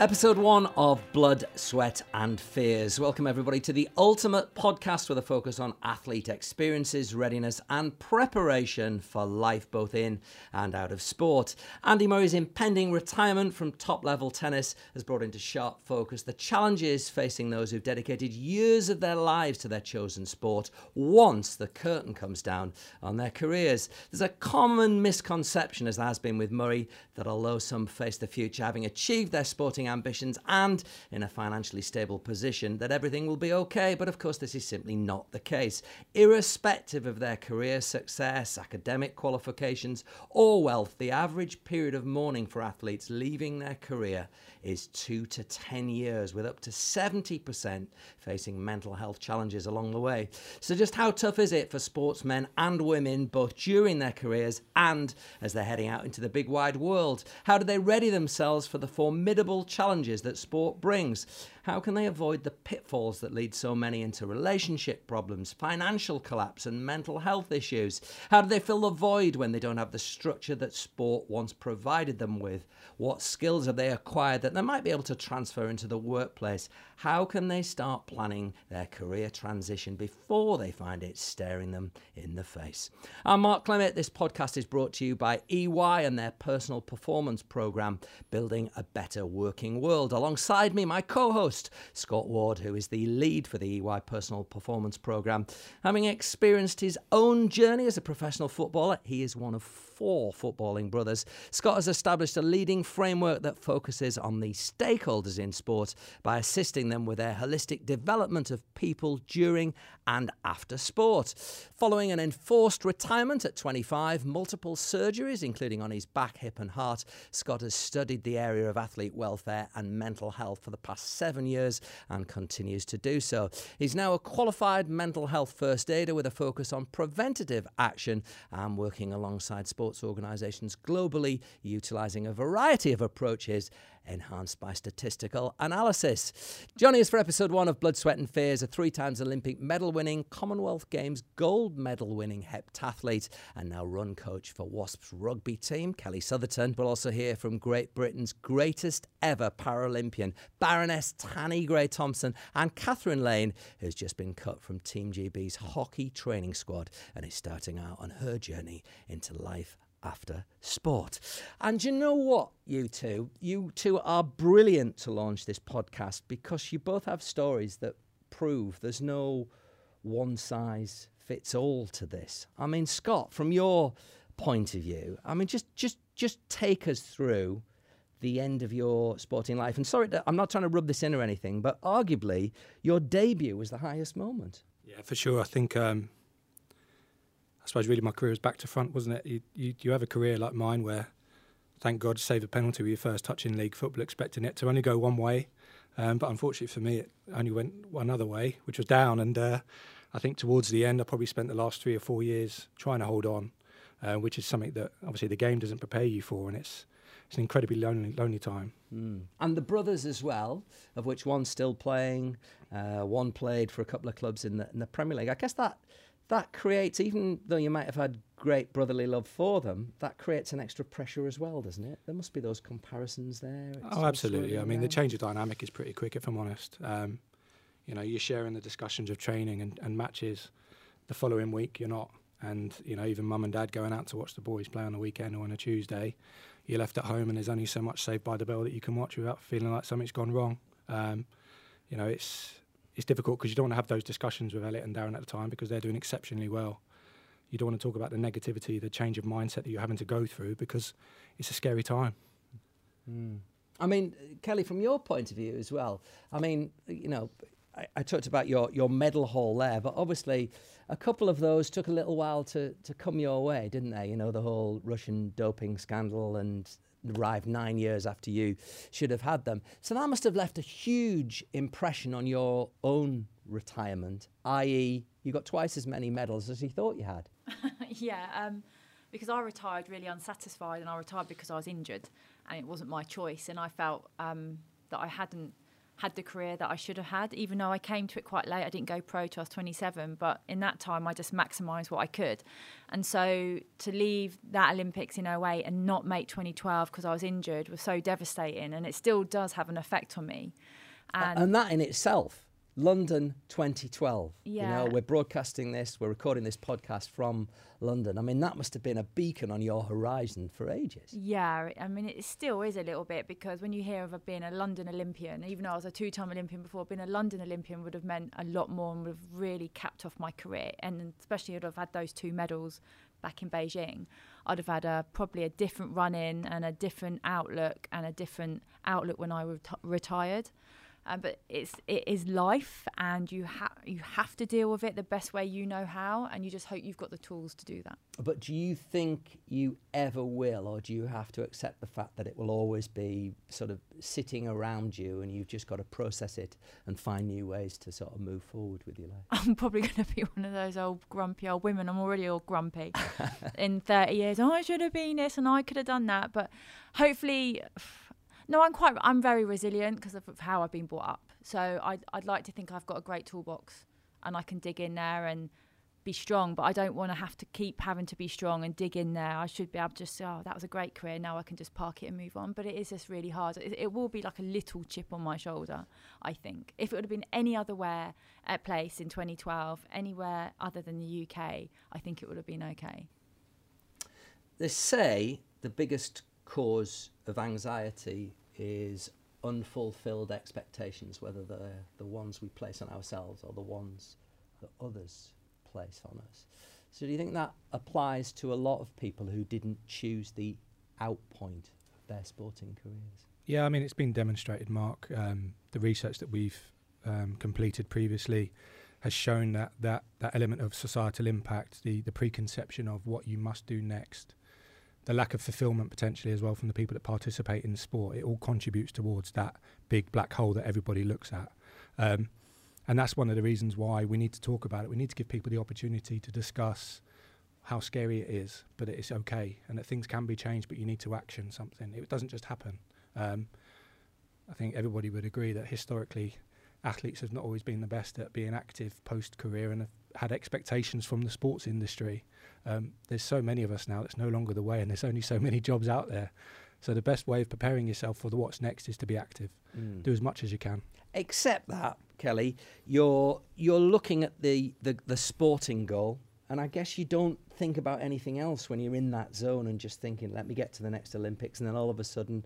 Episode one of Blood, Sweat and Fears. Welcome, everybody, to the ultimate podcast with a focus on athlete experiences, readiness, and preparation for life both in and out of sport. Andy Murray's impending retirement from top level tennis has brought into sharp focus the challenges facing those who've dedicated years of their lives to their chosen sport once the curtain comes down on their careers. There's a common misconception, as there has been with Murray, that although some face the future having achieved their sporting ambitions and in a financially stable position that everything will be okay. But of course, this is simply not the case. Irrespective of their career success, academic qualifications, or wealth, the average period of mourning for athletes leaving their career is two to 10 years, with up to 70% facing mental health challenges along the way. So, just how tough is it for sportsmen and women, both during their careers and as they're heading out into the big wide world? How do they ready themselves for the formidable challenges that sport brings? How can they avoid the pitfalls that lead so many into relationship problems, financial collapse, and mental health issues? How do they fill the void when they don't have the structure that sport once provided them with? What skills have they acquired that they might be able to transfer into the workplace? How can they start planning their career transition before they find it staring them in the face? I'm Mark Clement. This podcast is brought to you by EY and their personal performance program, Building a Better Working World. Alongside me, my co host, Scott Ward, who is the lead for the EY personal performance program. Having experienced his own journey as a professional footballer, he is one of four footballing brothers. Scott has established a leading framework that focuses on the stakeholders in sport by assisting them with their holistic development of people during and after sport. Following an enforced retirement at 25, multiple surgeries, including on his back, hip, and heart, Scott has studied the area of athlete welfare and mental health for the past seven years and continues to do so. He's now a qualified mental health first aider with a focus on preventative action and working alongside sports organisations globally, utilising a variety of approaches enhanced by statistical analysis. Johnny is for episode one of Blood, Sweat and Fears, a three times Olympic medal winning, Commonwealth Games gold medal winning heptathlete, and now run coach for Wasps rugby team, Kelly Sotherton. We'll also hear from Great Britain's greatest ever Paralympian, Baroness Tanni Grey Thompson, and Catherine Lane, who's just been cut from Team GB's hockey training squad and is starting out on her journey into life after sport. And you know what, you two? You two are brilliant to launch this podcast because you both have stories that prove there's no one size fits all to this. I mean, Scott, from your point of view, I mean, just just just take us through the end of your sporting life. And sorry, I'm not trying to rub this in or anything, but arguably your debut was the highest moment. Yeah, for sure. I think um, suppose really my career was back to front, wasn't it? You, you, you have a career like mine where, thank God, save a penalty with your first touch in league football, expecting it to only go one way. Um, but unfortunately for me, it only went one other way, which was down. And uh, I think towards the end, I probably spent the last three or four years trying to hold on, uh, which is something that obviously the game doesn't prepare you for, and it's it's an incredibly lonely lonely time. Mm. And the brothers as well, of which one's still playing, uh, one played for a couple of clubs in the, in the Premier League. I guess that that creates, even though you might have had great brotherly love for them, that creates an extra pressure as well, doesn't it? There must be those comparisons there. It's oh, absolutely. I mean, the change of dynamic is pretty quick, if I'm honest. Um, you know, you're sharing the discussions of training and, and matches. The following week, you're not. And, you know, even mum and dad going out to watch the boys play on the weekend or on a Tuesday, you're left at home and there's only so much saved by the bell that you can watch without feeling like something's gone wrong. Um, you know, it's it's difficult because you don't want to have those discussions with Elliot and Darren at the time because they're doing exceptionally well. You don't want to talk about the negativity, the change of mindset that you're having to go through because it's a scary time. Mm. I mean, Kelly, from your point of view as well, I mean, you know, I, I, talked about your, your medal haul there, but obviously a couple of those took a little while to, to come your way, didn't they? You know, the whole Russian doping scandal and arrived nine years after you should have had them. So that must have left a huge impression on your own retirement, i.e., you got twice as many medals as you thought you had. yeah, um, because I retired really unsatisfied, and I retired because I was injured, and it wasn't my choice, and I felt um, that I hadn't had the career that I should have had, even though I came to it quite late. I didn't go pro till I was 27, but in that time, I just maximised what I could. And so to leave that Olympics in 08 and not make 2012 because I was injured was so devastating, and it still does have an effect on me. And, and that in itself London 2012. Yeah. You know, we're broadcasting this, we're recording this podcast from London. I mean, that must have been a beacon on your horizon for ages. Yeah, I mean, it still is a little bit because when you hear of being a London Olympian, even though I was a two time Olympian before, being a London Olympian would have meant a lot more and would have really capped off my career. And especially, I'd have had those two medals back in Beijing. I'd have had a probably a different run in and a different outlook and a different outlook when I reti- retired. Um, but it's it is life, and you have you have to deal with it the best way you know how, and you just hope you've got the tools to do that. But do you think you ever will, or do you have to accept the fact that it will always be sort of sitting around you, and you've just got to process it and find new ways to sort of move forward with your life? I'm probably going to be one of those old grumpy old women. I'm already all grumpy. In 30 years, oh, I should have been this, and I could have done that. But hopefully no, I'm quite. I'm very resilient because of how I've been brought up. So I'd, I'd like to think I've got a great toolbox, and I can dig in there and be strong. But I don't want to have to keep having to be strong and dig in there. I should be able to just say, oh, that was a great career. Now I can just park it and move on. But it is just really hard. It, it will be like a little chip on my shoulder. I think if it would have been any other where place in 2012, anywhere other than the UK, I think it would have been okay. They say the biggest cause of anxiety is unfulfilled expectations, whether they're the ones we place on ourselves or the ones that others place on us. So, do you think that applies to a lot of people who didn't choose the out point of their sporting careers? Yeah, I mean, it's been demonstrated, Mark. Um, the research that we've um, completed previously has shown that, that that element of societal impact, the, the preconception of what you must do next, the lack of fulfillment potentially as well from the people that participate in sport. It all contributes towards that big black hole that everybody looks at. Um, and that's one of the reasons why we need to talk about it. We need to give people the opportunity to discuss how scary it is, but it's okay, and that things can be changed, but you need to action something. It doesn't just happen. Um, I think everybody would agree that historically, athletes have not always been the best at being active post career and have had expectations from the sports industry um, there's so many of us now. That's no longer the way, and there's only so many jobs out there. So the best way of preparing yourself for the what's next is to be active. Mm. Do as much as you can. Except that, Kelly, you're you're looking at the, the, the sporting goal, and I guess you don't think about anything else when you're in that zone and just thinking, let me get to the next Olympics, and then all of a sudden,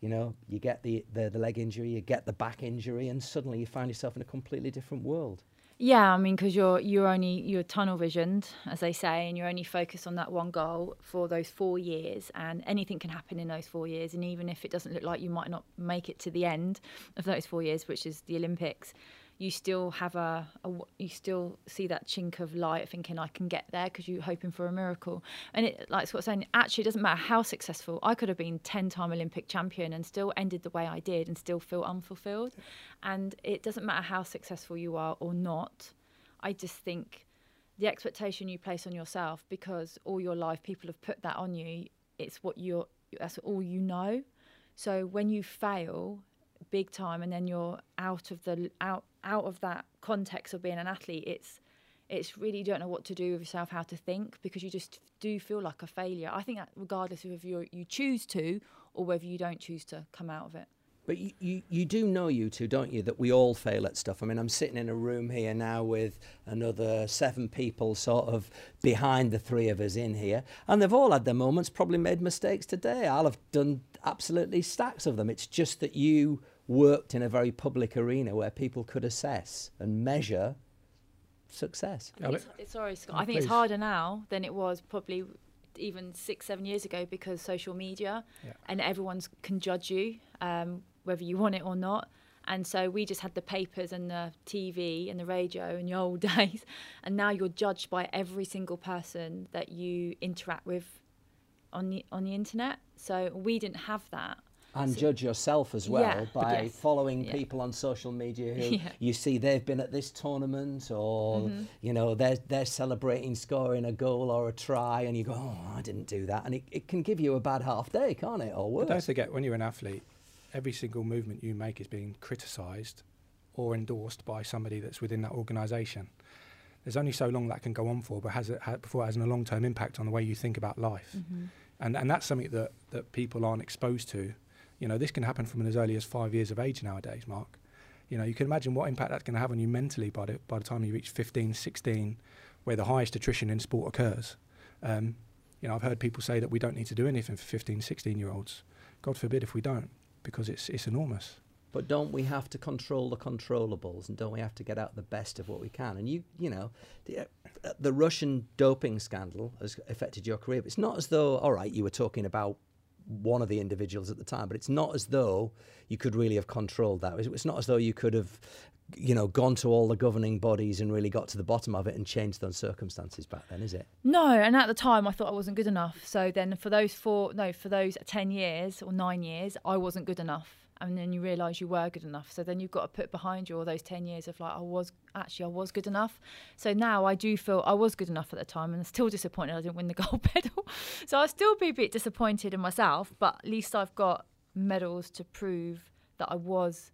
you know, you get the, the, the leg injury, you get the back injury, and suddenly you find yourself in a completely different world. Yeah, I mean, because you're you're only you're tunnel visioned, as they say, and you're only focused on that one goal for those four years, and anything can happen in those four years. And even if it doesn't look like you might not make it to the end of those four years, which is the Olympics, you still have a, a, you still see that chink of light thinking I can get there because you're hoping for a miracle. And it like Scott's saying actually it doesn't matter how successful I could have been 10 time Olympic champion and still ended the way I did and still feel unfulfilled. And it doesn't matter how successful you are or not I just think the expectation you place on yourself because all your life people have put that on you it's what you're that's all you know. So when you fail big time and then you're out of the out out of that context of being an athlete it's it's really you don't know what to do with yourself how to think because you just do feel like a failure i think that regardless of if you you choose to or whether you don't choose to come out of it but you, you, you do know, you two, don't you, that we all fail at stuff. I mean, I'm sitting in a room here now with another seven people sort of behind the three of us in here, and they've all had their moments, probably made mistakes today. I'll have done absolutely stacks of them. It's just that you worked in a very public arena where people could assess and measure success. It's, it's, sorry, Scott. I think it's harder now than it was probably even six, seven years ago because social media yeah. and everyone can judge you. Um, whether you want it or not. And so we just had the papers and the TV and the radio in the old days. And now you're judged by every single person that you interact with on the on the internet. So we didn't have that. And so, judge yourself as well yeah, by yes. following yeah. people on social media who yeah. you see they've been at this tournament or mm-hmm. you know they're they're celebrating scoring a goal or a try and you go oh I didn't do that and it, it can give you a bad half day can't it or worse. But don't forget when you're an athlete every single movement you make is being criticised or endorsed by somebody that's within that organisation. There's only so long that can go on for, but has it ha- before it has a long-term impact on the way you think about life, Mm-hmm. and and that's something that that people aren't exposed to. You know, this can happen from as early as five years of age nowadays, Mark. You know, you can imagine what impact that's going to have on you mentally by the by the time you reach 15, 16, where the highest attrition in sport occurs. Um, you know, I've heard people say that we don't need to do anything for 15, 16 year olds. God forbid if we don't, because it's it's enormous. But don't we have to control the controllables, and don't we have to get out the best of what we can? And you, you know, the, uh, the Russian doping scandal has affected your career. But it's not as though, all right, you were talking about one of the individuals at the time, but it's not as though you could really have controlled that. It's not as though you could have, you know, gone to all the governing bodies and really got to the bottom of it and changed those circumstances back then, is it? No, and at the time I thought I wasn't good enough. So then for those four, no, for those 10 years or nine years, I wasn't good enough. And then you realise you were good enough. So then you've got to put behind you all those 10 years of like, I was actually, I was good enough. So now I do feel I was good enough at the time and I'm still disappointed I didn't win the gold medal. So I'll still be a bit disappointed in myself, but at least I've got medals to prove that I was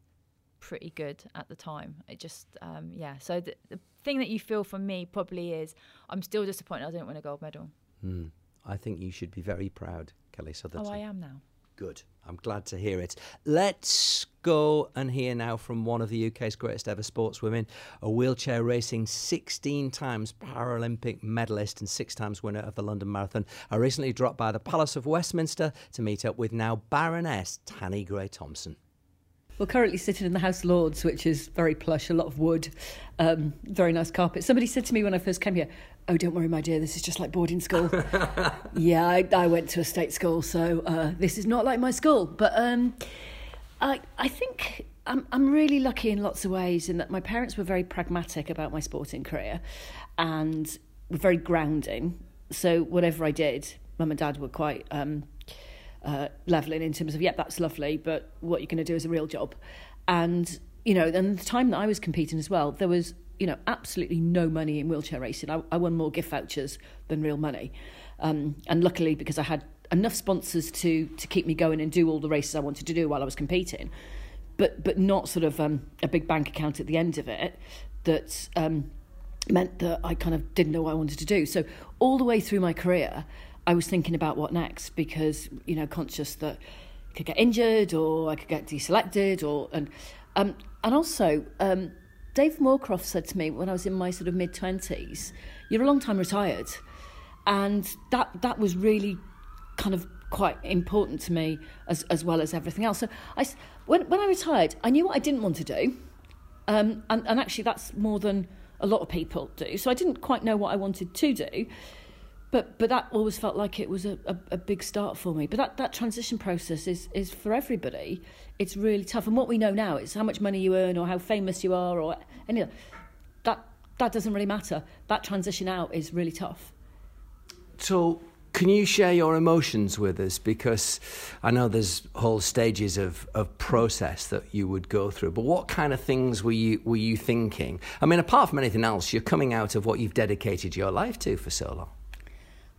pretty good at the time. It just, um, yeah. So the, the thing that you feel for me probably is I'm still disappointed I didn't win a gold medal. Hmm. I think you should be very proud, Kelly Sotherton. Oh, I am now. Good. I'm glad to hear it. Let's go and hear now from one of the UK's greatest ever sportswomen, a wheelchair racing 16 times Paralympic medalist and six times winner of the London Marathon. I recently dropped by the Palace of Westminster to meet up with now Baroness Tanni Grey Thompson. We're currently sitting in the House of Lords, which is very plush, a lot of wood, um, very nice carpet. Somebody said to me when I first came here, Oh, don't worry, my dear, this is just like boarding school. yeah, I, I went to a state school, so uh, this is not like my school. But um, I, I think I'm, I'm really lucky in lots of ways in that my parents were very pragmatic about my sporting career and were very grounding. So whatever I did, mum and dad were quite um, uh, leveling in terms of, yep, that's lovely, but what you're going to do is a real job. And, you know, then the time that I was competing as well, there was, you know, absolutely no money in wheelchair racing. I, I won more gift vouchers than real money. Um, and luckily, because I had enough sponsors to, to keep me going and do all the races I wanted to do while I was competing, but, but not sort of um, a big bank account at the end of it that um, meant that I kind of didn't know what I wanted to do. So all the way through my career, I was thinking about what next because you know conscious that I could get injured or I could get deselected or and um, and also um, Dave Moorcroft said to me when I was in my sort of mid twenties, "You're a long time retired," and that that was really kind of quite important to me as as well as everything else. So I when when I retired, I knew what I didn't want to do, um, and and actually that's more than a lot of people do. So I didn't quite know what I wanted to do but but that always felt like it was a, a, a, big start for me. But that, that transition process is is for everybody. It's really tough. And what we know now is how much money you earn or how famous you are or any that that doesn't really matter. That transition out is really tough. So can you share your emotions with us? Because I know there's whole stages of, of process that you would go through, but what kind of things were you were you thinking? I mean, apart from anything else, you're coming out of what you've dedicated your life to for so long.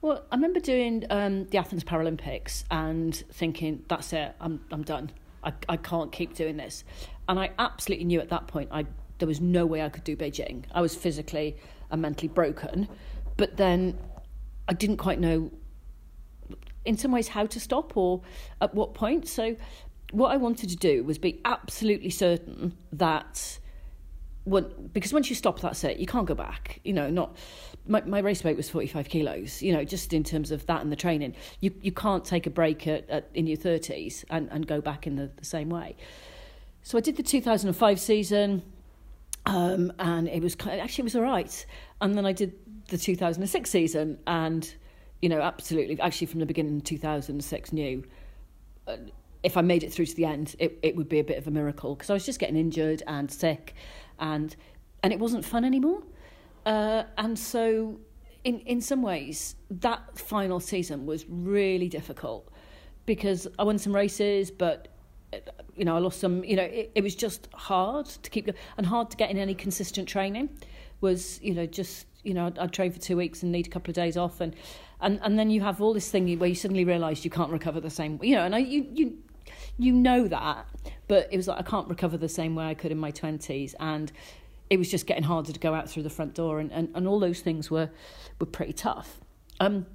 Well, I remember doing um, the Athens Paralympics and thinking, that's it, I'm, I'm done. I, I can't keep doing this. And I absolutely knew at that point I, there was no way I could do Beijing. I was physically and mentally broken. But then I didn't quite know, in some ways, how to stop or at what point. So what I wanted to do was be absolutely certain that when, because once you stop, that's it. You can't go back. You know, not my, my race weight was 45 kilos. You know, just in terms of that and the training, you you can't take a break at, at in your 30s and, and go back in the, the same way. So I did the 2005 season, um, and it was actually it was all right. And then I did the 2006 season, and you know, absolutely, actually from the beginning, 2006 knew. Uh, if I made it through to the end, it, it would be a bit of a miracle because I was just getting injured and sick and and it wasn't fun anymore. Uh, and so, in in some ways, that final season was really difficult because I won some races, but you know I lost some. You know, it, it was just hard to keep and hard to get in any consistent training. Was you know just you know I'd, I'd train for two weeks and need a couple of days off and. And, and then you have all this thing where you suddenly realise you can't recover the same, you know. And I, you, you you know that, but it was like I can't recover the same way I could in my twenties, and it was just getting harder to go out through the front door, and, and, and all those things were were pretty tough. Um,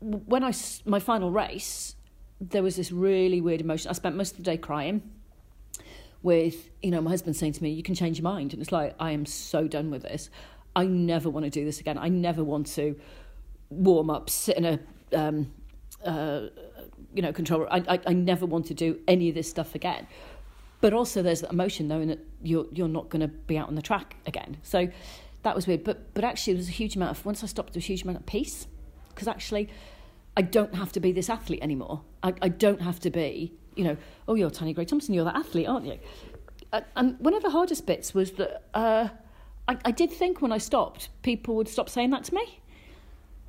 when I my final race, there was this really weird emotion. I spent most of the day crying. With you know my husband saying to me, "You can change your mind," and it's like I am so done with this. I never want to do this again. I never want to warm up, sit in a um, uh, you know control. I, I I never want to do any of this stuff again. But also there's that emotion knowing that you're you're not going to be out on the track again. So that was weird. But but actually there was a huge amount of once I stopped, there was a huge amount of peace because actually I don't have to be this athlete anymore. I, I don't have to be, you know, oh, you're Tanni Grey Thompson, you're that athlete, aren't you? And one of the hardest bits was that uh, I, I did think when I stopped, people would stop saying that to me.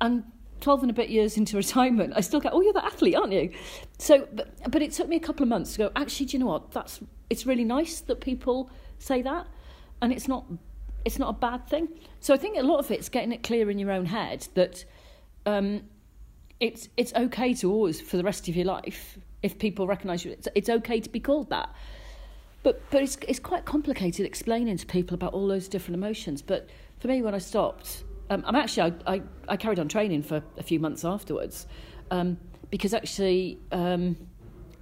And 12 and a bit years into retirement, I still go, oh, you're that athlete, aren't you? So, but, but it took me a couple of months to go, actually, do you know what? That's, it's really nice that people say that. And it's not, it's not a bad thing. So I think a lot of it's getting it clear in your own head that um, it's it's okay to always for the rest of your life if people recognise you. It's, it's okay to be called that. But but it's it's quite complicated explaining to people about all those different emotions. But for me, when I stopped, um, I'm actually I, I, I carried on training for a few months afterwards um, because actually, um,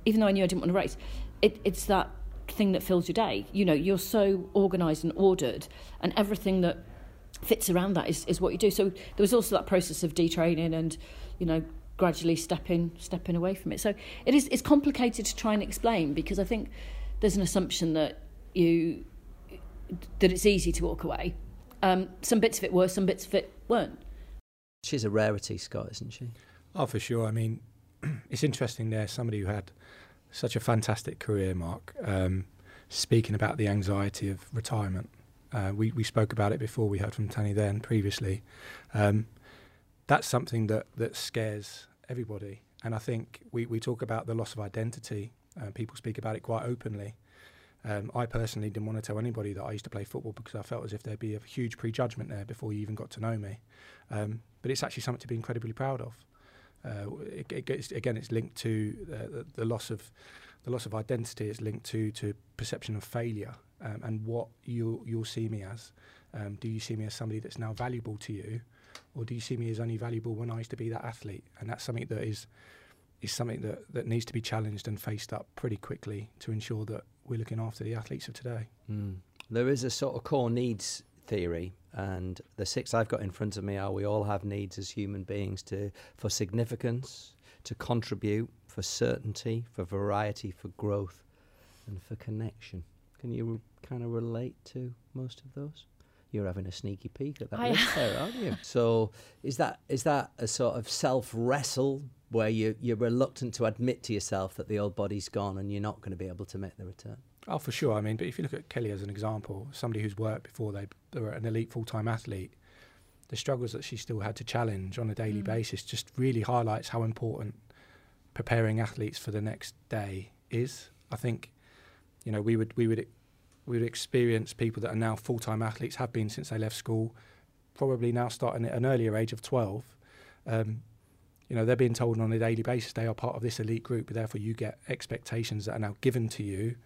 even though I knew I didn't want to race, it, it's that thing that fills your day. You know, you're so organised and ordered, and everything that fits around that is, is what you do. So there was also that process of detraining and, you know, gradually stepping stepping away from it. So it is it's complicated to try and explain because I think there's an assumption that you that it's easy to walk away. Um, some bits of it were, some bits of it weren't. She's a rarity, Scott, isn't she? Oh, for sure. I mean, it's interesting there. Somebody who had such a fantastic career, Mark, um, speaking about the anxiety of retirement uh, we, we spoke about it before. We heard from Tanni then previously. Um, that's something that, that scares everybody. And I think we, we talk about the loss of identity. Uh, people speak about it quite openly. Um, I personally didn't want to tell anybody that I used to play football because I felt as if there'd be a huge prejudgment there before you even got to know me. Um, but it's actually something to be incredibly proud of. Uh, it, it gets, again, it's linked to uh, the, the loss of the loss of identity. It's linked to to perception of failure um, and what you you'll see me as. Um, do you see me as somebody that's now valuable to you, or do you see me as only valuable when I used to be that athlete? And that's something that is is something that, that needs to be challenged and faced up pretty quickly to ensure that we're looking after the athletes of today. Mm. There is a sort of core needs theory, and the six I've got in front of me are we all have needs as human beings to for significance, to contribute, for certainty, for variety, for growth, and for connection. Can you kind of relate to most of those? You're having a sneaky peek at that I list there, aren't you? So is that is that a sort of self wrestle where you you're reluctant to admit to yourself that the old body's gone and you're not going to be able to make the return? Oh, for sure. I mean, but if you look at Kelly as an example, somebody who's worked before they, they were an elite full time athlete, the struggles that she still had to challenge on a daily mm. basis just really highlights how important preparing athletes for the next day is. I think, you know, we would we would we would experience people that are now full time athletes, have been since they left school, probably now starting at an earlier age of 12. Um, you know, they're being told on a daily basis they are part of this elite group, therefore you get expectations that are now given to you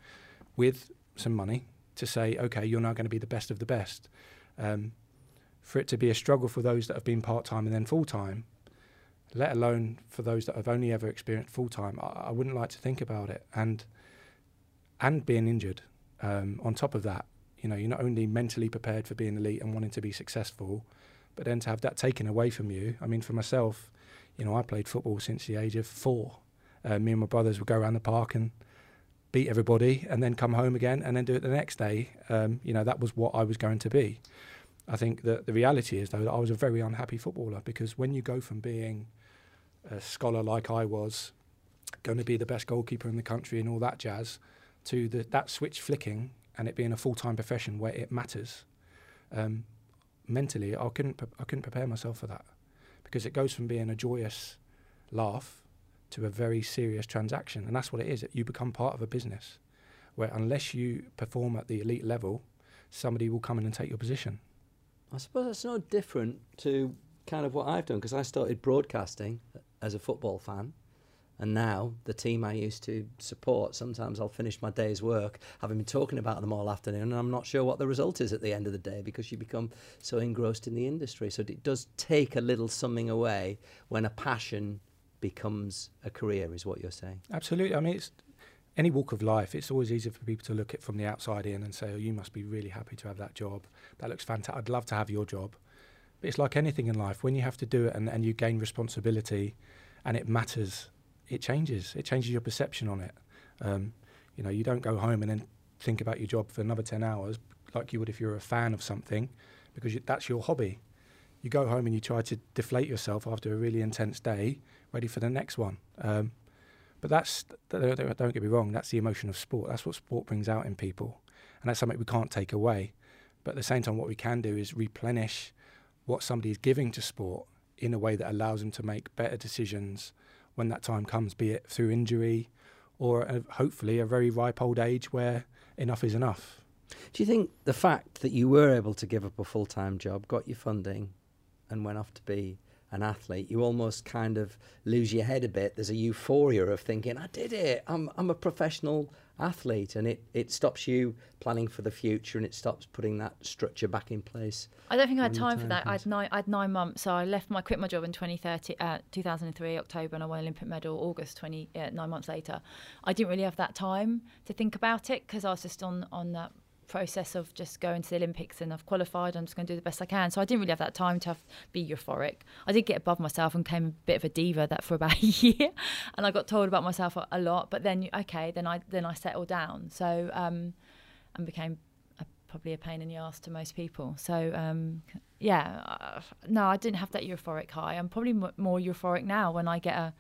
with some money to say, okay, you're now going to be the best of the best. Um, for it to be a struggle for those that have been part time and then full time, let alone for those that have only ever experienced full time, I, I, wouldn't like to think about it. And and being injured, um, on top of that, you know, you're not only mentally prepared for being elite and wanting to be successful, but then to have that taken away from you. I mean, for myself, you know, I played football since the age of four. Uh, me and my brothers would go around the park and beat everybody, and then come home again, and then do it the next day. Um, you know, that was what I was going to be. I think that the reality is though that I was a very unhappy footballer because when you go from being a scholar like I was, going to be the best goalkeeper in the country and all that jazz, to the, that switch flicking and it being a full time profession where it matters. Um, mentally, I couldn't I couldn't prepare myself for that because it goes from being a joyous laugh to a very serious transaction, and that's what it is. You become part of a business where unless you perform at the elite level, somebody will come in and take your position. I suppose that's no different to kind of what I've done because I started broadcasting as a football fan And now the team I used to support, sometimes I'll finish my day's work, having been talking about them all afternoon, and I'm not sure what the result is at the end of the day because you become so engrossed in the industry. So it does take a little something away when a passion becomes a career, is what you're saying. Absolutely. I mean, it's any walk of life. It's always easy for people to look at from the outside in and say, "Oh, you must be really happy to have that job. That looks fantastic. I'd love to have your job." But it's like anything in life. When you have to do it and, and you gain responsibility, and it matters it changes. It changes your perception on it. Um, you know, you don't go home and then think about your job for another 10 hours like you would if you're a fan of something because you, that's your hobby. You go home and you try to deflate yourself after a really intense day, ready for the next one. Um, but that's, don't, don't get me wrong, that's the emotion of sport. That's what sport brings out in people. And that's something we can't take away. But at the same time, what we can do is replenish what somebody is giving to sport in a way that allows them to make better decisions when that time comes, be it through injury or a, hopefully a very ripe old age where enough is enough. Do you think the fact that you were able to give up a full time job, got your funding, and went off to be an athlete, you almost kind of lose your head a bit. There's a euphoria of thinking, I did it. I'm, I'm a professional athlete. And it, it stops you planning for the future and it stops putting that structure back in place. I don't think I had time, time for that. I had, nine, I had nine months. So I left my, quit my job in 2030, uh, 2003, October, and I won an Olympic medal August 20, uh, nine months later. I didn't really have that time to think about it because I was just on, on that process of just going to the Olympics and I've qualified. I'm just going to do the best I can. So I didn't really have that time to have, be euphoric. I did get above myself and became a bit of a diva that for about a year, and I got told about myself a, a lot. But then okay, then I then I settled down. So um, and became a, probably a pain in the ass to most people. So um, yeah, uh, no, I didn't have that euphoric high. I'm probably m- more euphoric now when I get a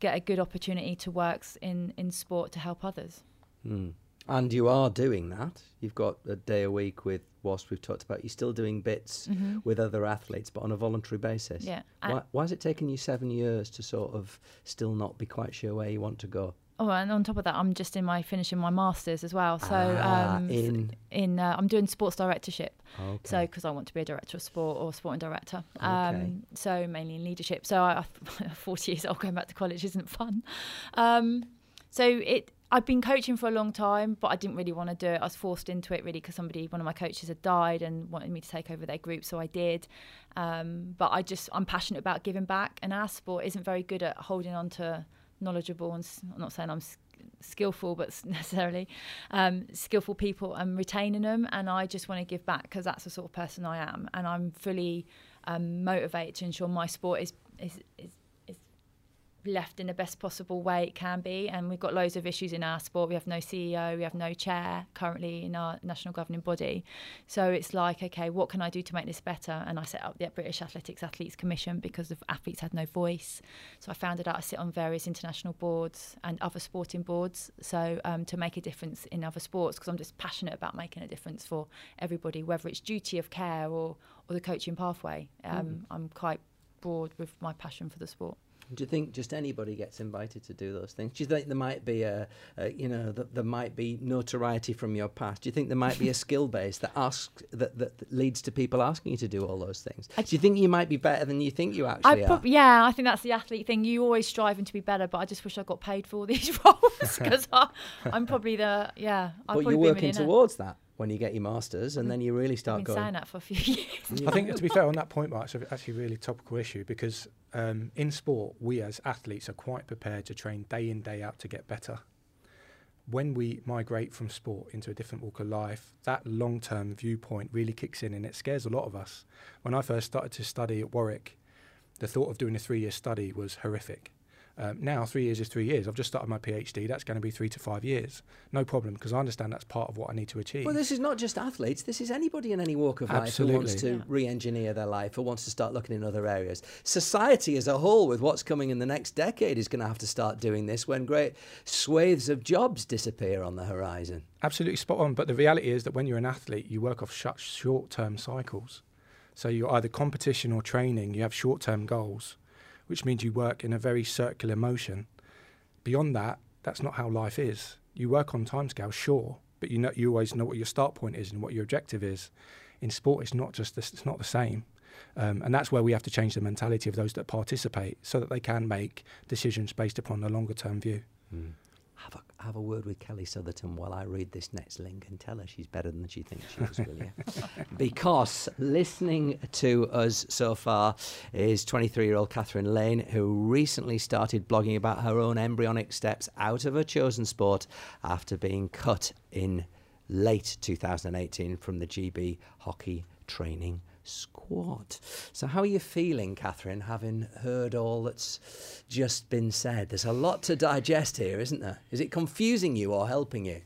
get a good opportunity to work in in sport to help others. Mm. And you are doing that. You've got a day a week with whilst we've talked about you're still doing bits mm-hmm. with other athletes, but on a voluntary basis. Yeah. Why, why has it taken you seven years to sort of still not be quite sure where you want to go? Oh, and on top of that, I'm just in my finishing my masters as well. So ah, um, in in uh, I'm doing sports directorship. Okay. So because I want to be a director of sport or sporting director. Um, okay. So mainly in leadership. So I, 40 years old, going back to college isn't fun. Um, so it I'd been coaching for a long time, but I didn't really want to do it. I was forced into it really because somebody, one of my coaches, had died and wanted me to take over their group, so I did. Um, but I just, I'm passionate about giving back, and our sport isn't very good at holding on to knowledgeable and I'm not saying I'm skillful, but necessarily um, skillful people and retaining them. And I just want to give back because that's the sort of person I am, and I'm fully um, motivated to ensure my sport is is, is left in the best possible way it can be. And we've got loads of issues in our sport. We have no CEO, we have no chair currently in our national governing body. So it's like, okay, what can I do to make this better? And I set up the British Athletics Athletes Commission because the athletes had no voice. So I found out I sit on various international boards and other sporting boards. So um, to make a difference in other sports, because I'm just passionate about making a difference for everybody, whether it's duty of care or, or the coaching pathway. Um, mm. I'm quite broad with my passion for the sport. Do you think just anybody gets invited to do those things? Do you think there might be a, a you know, that there might be notoriety from your past? Do you think there might be a skill base that asks that, that leads to people asking you to do all those things? do you think you might be better than you think you actually I are? Yeah, I think that's the athlete thing. You always striving to be better, but I just wish I got paid for all these roles because I'm probably the yeah. i but you're working towards that when you get your masters, and then you really start I've been going. Saying that for a few years. I think to be fair on that point, Mark, it's actually a really topical issue because um, in sport, we as athletes are quite prepared to train day in day out to get better. When we migrate from sport into a different walk of life, that long term viewpoint really kicks in, and it scares a lot of us. When I first started to study at Warwick, the thought of doing a three year study was horrific um, now, three years is three years. I've just started my PhD. That's going to be three to five years. No problem, because I understand that's part of what I need to achieve. Well, this is not just athletes. This is anybody in any walk of Absolutely. life who wants to yeah. re-engineer their life, or wants to start looking in other areas. Society as a whole, with what's coming in the next decade, is going to have to start doing this when great swathes of jobs disappear on the horizon. Absolutely spot on. But the reality is that when you're an athlete, you work off such short-term cycles. So you're either competition or training. You have short-term goals which means you work in a very circular motion. Beyond that, that's not how life is. You work on timescale, sure, but you know you always know what your start point is and what your objective is. In sport, it's not just this, it's not the same. Um, and that's where we have to change the mentality of those that participate so that they can make decisions based upon a longer term view. Mm. Have a, have a word with Kelly Sotherton while I read this next link and tell her she's better than she thinks she is, will you? because listening to us so far is 23 year old Catherine Lane, who recently started blogging about her own embryonic steps out of her chosen sport after being cut in late 2018 from the GB hockey training squad. So, how are you feeling, Catherine, having heard all that's just been said? There's a lot to digest here, isn't there? Is it confusing you or helping you?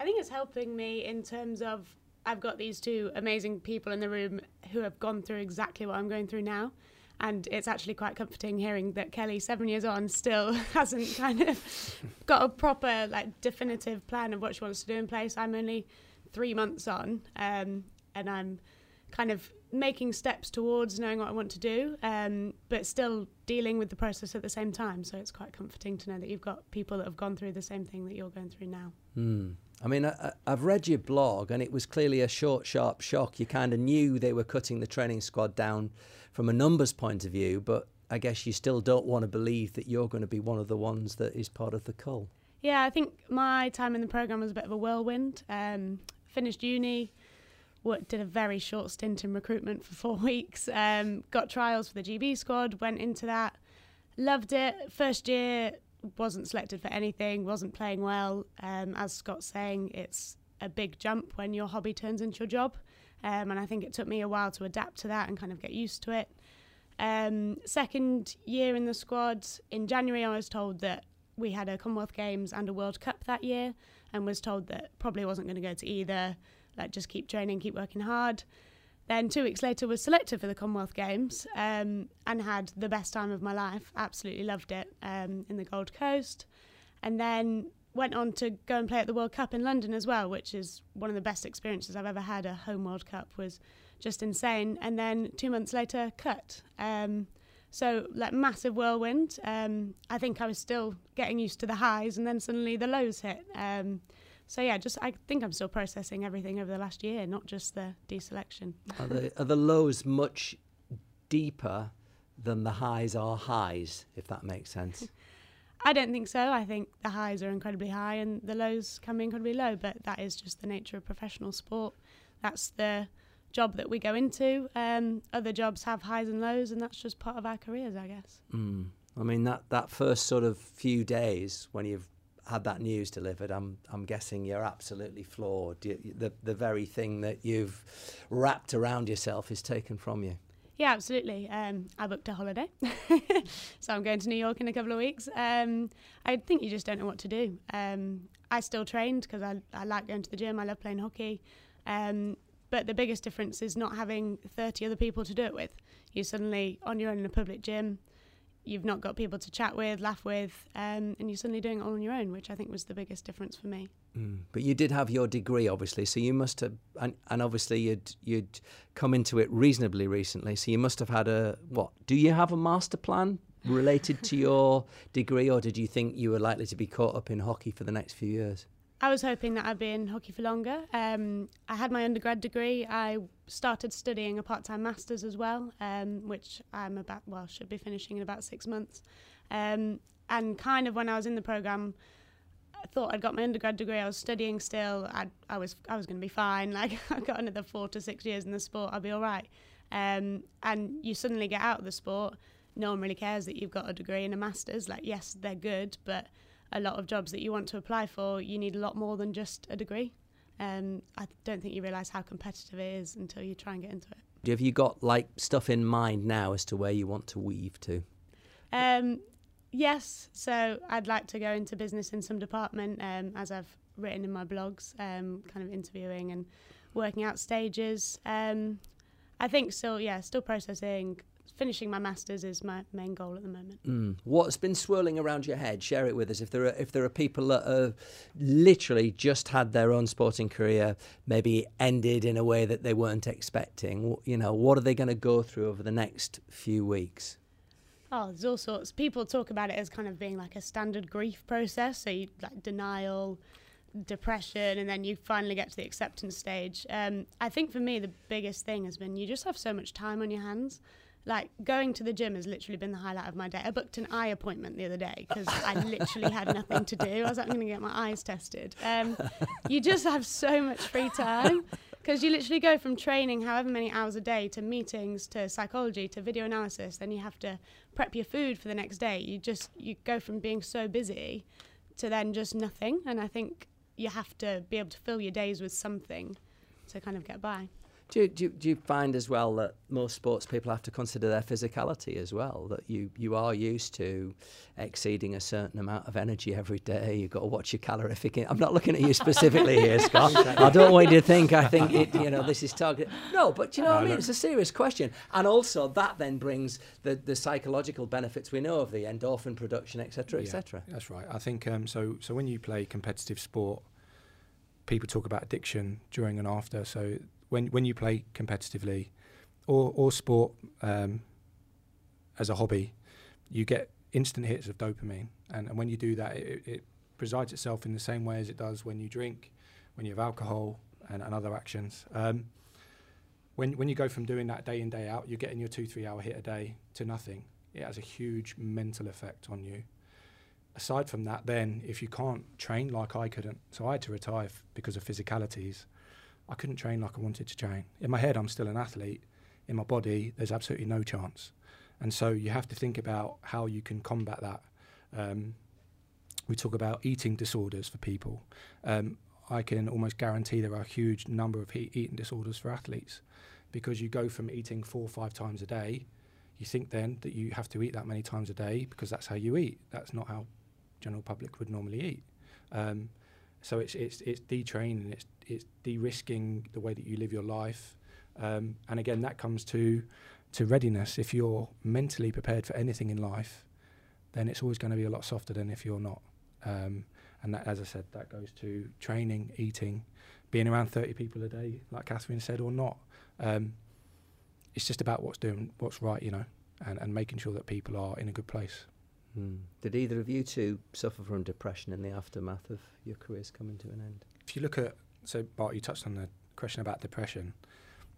I think it's helping me in terms of I've got these two amazing people in the room who have gone through exactly what I'm going through now. And it's actually quite comforting hearing that Kelly, seven years on, still hasn't kind of got a proper, like, definitive plan of what she wants to do in place. I'm only three months on, um, and I'm kind of making steps towards knowing what I want to do, um, but still dealing with the process at the same time. So it's quite comforting to know that you've got people that have gone through the same thing that you're going through now. Mm. I mean, I, have read your blog, and it was clearly a short, sharp shock. You kind of knew they were cutting the training squad down from a numbers point of view, but I guess you still don't want to believe that you're going to be one of the ones that is part of the cull. Yeah, I think my time in the program was a bit of a whirlwind. Um, finished uni did a very short stint in recruitment for four weeks. Um, got trials for the GB squad, went into that, loved it. First year wasn't selected for anything, wasn't playing well. Um, as Scott's saying, it's a big jump when your hobby turns into your job, um, and I think it took me a while to adapt to that and kind of get used to it. Um, second year in the squad, in January, I was told that we had a Commonwealth Games and a World Cup that year, and was told that probably wasn't going to go to either like just keep training, keep working hard. Then two weeks later was selected for the Commonwealth Games um, and had the best time of my life. Absolutely loved it um, in the Gold Coast, and then went on to go and play at the World Cup in London as well, which is one of the best experiences I've ever had. A home World Cup was just insane. And then two months later, cut. Um, so like massive whirlwind. Um, I think I was still getting used to the highs, and then suddenly the lows hit. Um, so yeah, just I think I'm still processing everything over the last year, not just the deselection. Are the are the lows much deeper than the highs are highs, if that makes sense? I don't think so. I think the highs are incredibly high and the lows can be incredibly low, but that is just the nature of professional sport. That's the job that we go into. Um, other jobs have highs and lows, and that's just part of our careers, I guess. Mm. I mean that that first sort of few days when you've had that news delivered, I'm I'm guessing you're absolutely floored. the the very thing that you've wrapped around yourself is taken from you. Yeah, absolutely. Um, I booked a holiday, so I'm going to New York in a couple of weeks. Um, I think you just don't know what to do. Um, I still trained because I I like going to the gym. I love playing hockey. Um, but the biggest difference is not having 30 other people to do it with. You're suddenly on your own in a public gym you've not got people to chat with, laugh with, um, and you're suddenly doing it all on your own, which I think was the biggest difference for me. Mm. But you did have your degree, obviously, so you must have, and, and obviously you'd you'd come into it reasonably recently, so you must have had a what? Do you have a master plan related to your degree, or did you think you were likely to be caught up in hockey for the next few years? I was hoping that I'd be in hockey for longer. Um, I had my undergrad degree. I started studying a part-time master's as well, um, which I'm about well should be finishing in about six months. Um, and kind of when I was in the program, I thought I'd got my undergrad degree. I was studying still. I'd, I was I was going to be fine. Like I've got another four to six years in the sport, I'll be all right. Um, and you suddenly get out of the sport. No one really cares that you've got a degree and a master's. Like yes, they're good, but a lot of jobs that you want to apply for, you need a lot more than just a degree. Um, I don't think you realise how competitive it is until you try and get into it. Have you got like stuff in mind now as to where you want to weave to? Um, yes, so I'd like to go into business in some department, um, as I've written in my blogs, um, kind of interviewing and working out stages. Um, I think still, yeah, still processing, finishing my masters is my main goal at the moment. Mm. What's been swirling around your head? Share it with us. If there are if there are people that have literally just had their own sporting career, maybe ended in a way that they weren't expecting, you know, what are they going to go through over the next few weeks? Oh, there's all sorts. People talk about it as kind of being like a standard grief process. So you like denial, depression, and then you finally get to the acceptance stage. Um, I think for me, the biggest thing has been you just have so much time on your hands. Like going to the gym has literally been the highlight of my day. I booked an eye appointment the other day because I literally had nothing to do. I was like, I'm going to get my eyes tested. Um, you just have so much free time because you literally go from training however many hours a day to meetings to psychology to video analysis. Then you have to prep your food for the next day. You just you go from being so busy to then just nothing. And I think you have to be able to fill your days with something to kind of get by. Do you, do, you, do you find as well that most sports people have to consider their physicality as well? That you, you are used to exceeding a certain amount of energy every day. You've got to watch your calorific. In- I'm not looking at you specifically here, Scott. I don't want you to think I think it, you know this is targeted. No, but you know No, what I mean. look- It's a serious question, and also that then brings the, the psychological benefits we know of the endorphin production, etc., Yeah, etc. That's right. I think um, so. So when you play competitive sport, people talk about addiction during and after. So when when you play competitively, or or sport um, as a hobby, you get instant hits of dopamine, and, and when you do that, it, it presides itself in the same way as it does when you drink, when you have alcohol, and, and other actions. Um, when when you go from doing that day in day out, you're getting your two three hour hit a day to nothing. It has a huge mental effect on you aside from that, then if you can't train like I couldn't, so I had to retire f- because of physicalities. I couldn't train like I wanted to train. In my head, I'm still an athlete. In my body, there's absolutely no chance. And so you have to think about how you can combat that. Um, we talk about eating disorders for people. Um, I can almost guarantee there are a huge number of eating disorders for athletes because you go from eating four or five times a day. You think then that you have to eat that many times a day because that's how you eat. That's not how general public would normally eat. Um, so it's it's it's detraining, it's it's de-risking the way that you live your life, um, and again that comes to to readiness. If you're mentally prepared for anything in life, then it's always going to be a lot softer than if you're not. Um, and that, as I said, that goes to training, eating, being around 30 people a day, like Catherine said, or not. Um, it's just about what's doing what's right, you know, and, and making sure that people are in a good place. Hmm. Did either of you two suffer from depression in the aftermath of your careers coming to an end? if you look at so Bart, you touched on the question about depression.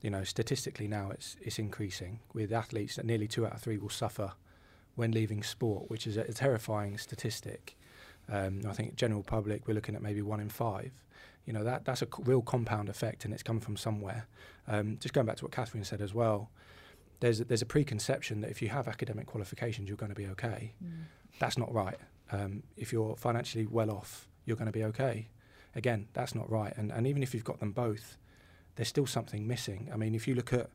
You know, statistically now it's it's increasing with athletes that nearly two out of three will suffer when leaving sport, which is a, a terrifying statistic. Um, I think general public we're looking at maybe one in five. You know that that's a c- real compound effect, and it's come from somewhere. Um, just going back to what Catherine said as well, there's a, there's a preconception that if you have academic qualifications, you're going to be okay. That's not right. Um, if you're financially well off, you're going to be okay. Again, that's not right. And, and even if you've got them both, there's still something missing. I mean, if you look at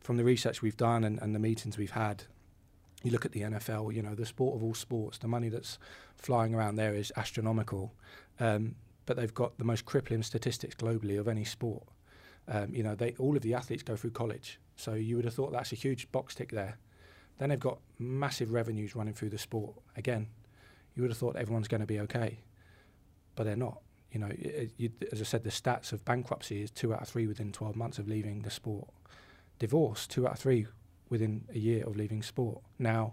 from the research we've done and, and the meetings we've had, you look at the NFL, you know, the sport of all sports, the money that's flying around there is astronomical. Um, but they've got the most crippling statistics globally of any sport. Um, you know, they all of the athletes go through college, so you would have thought that's a huge box tick there. Then they've got massive revenues running through the sport. Again, you would have thought everyone's going to be okay, but they're not. You know, it, you, as I said, the stats of bankruptcy is two out of three within 12 months of leaving the sport. Divorce, two out of three within a year of leaving sport. Now,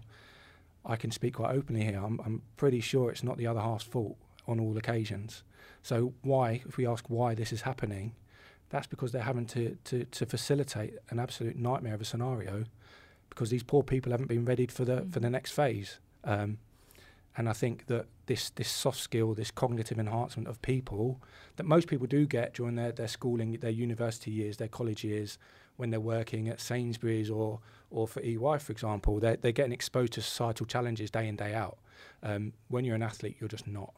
I can speak quite openly here. I'm, I'm pretty sure it's not the other half's fault on all occasions. So why, if we ask why this is happening, that's because they're having to, to, to facilitate an absolute nightmare of a scenario because these poor people haven't been readied for the for the next phase. Um, and I think that this this soft skill, this cognitive enhancement of people that most people do get during their, their schooling, their university years, their college years, when they're working at Sainsbury's or or for EY, for example, they're, they're getting exposed to societal challenges day in, day out. Um, when you're an athlete, you're just not.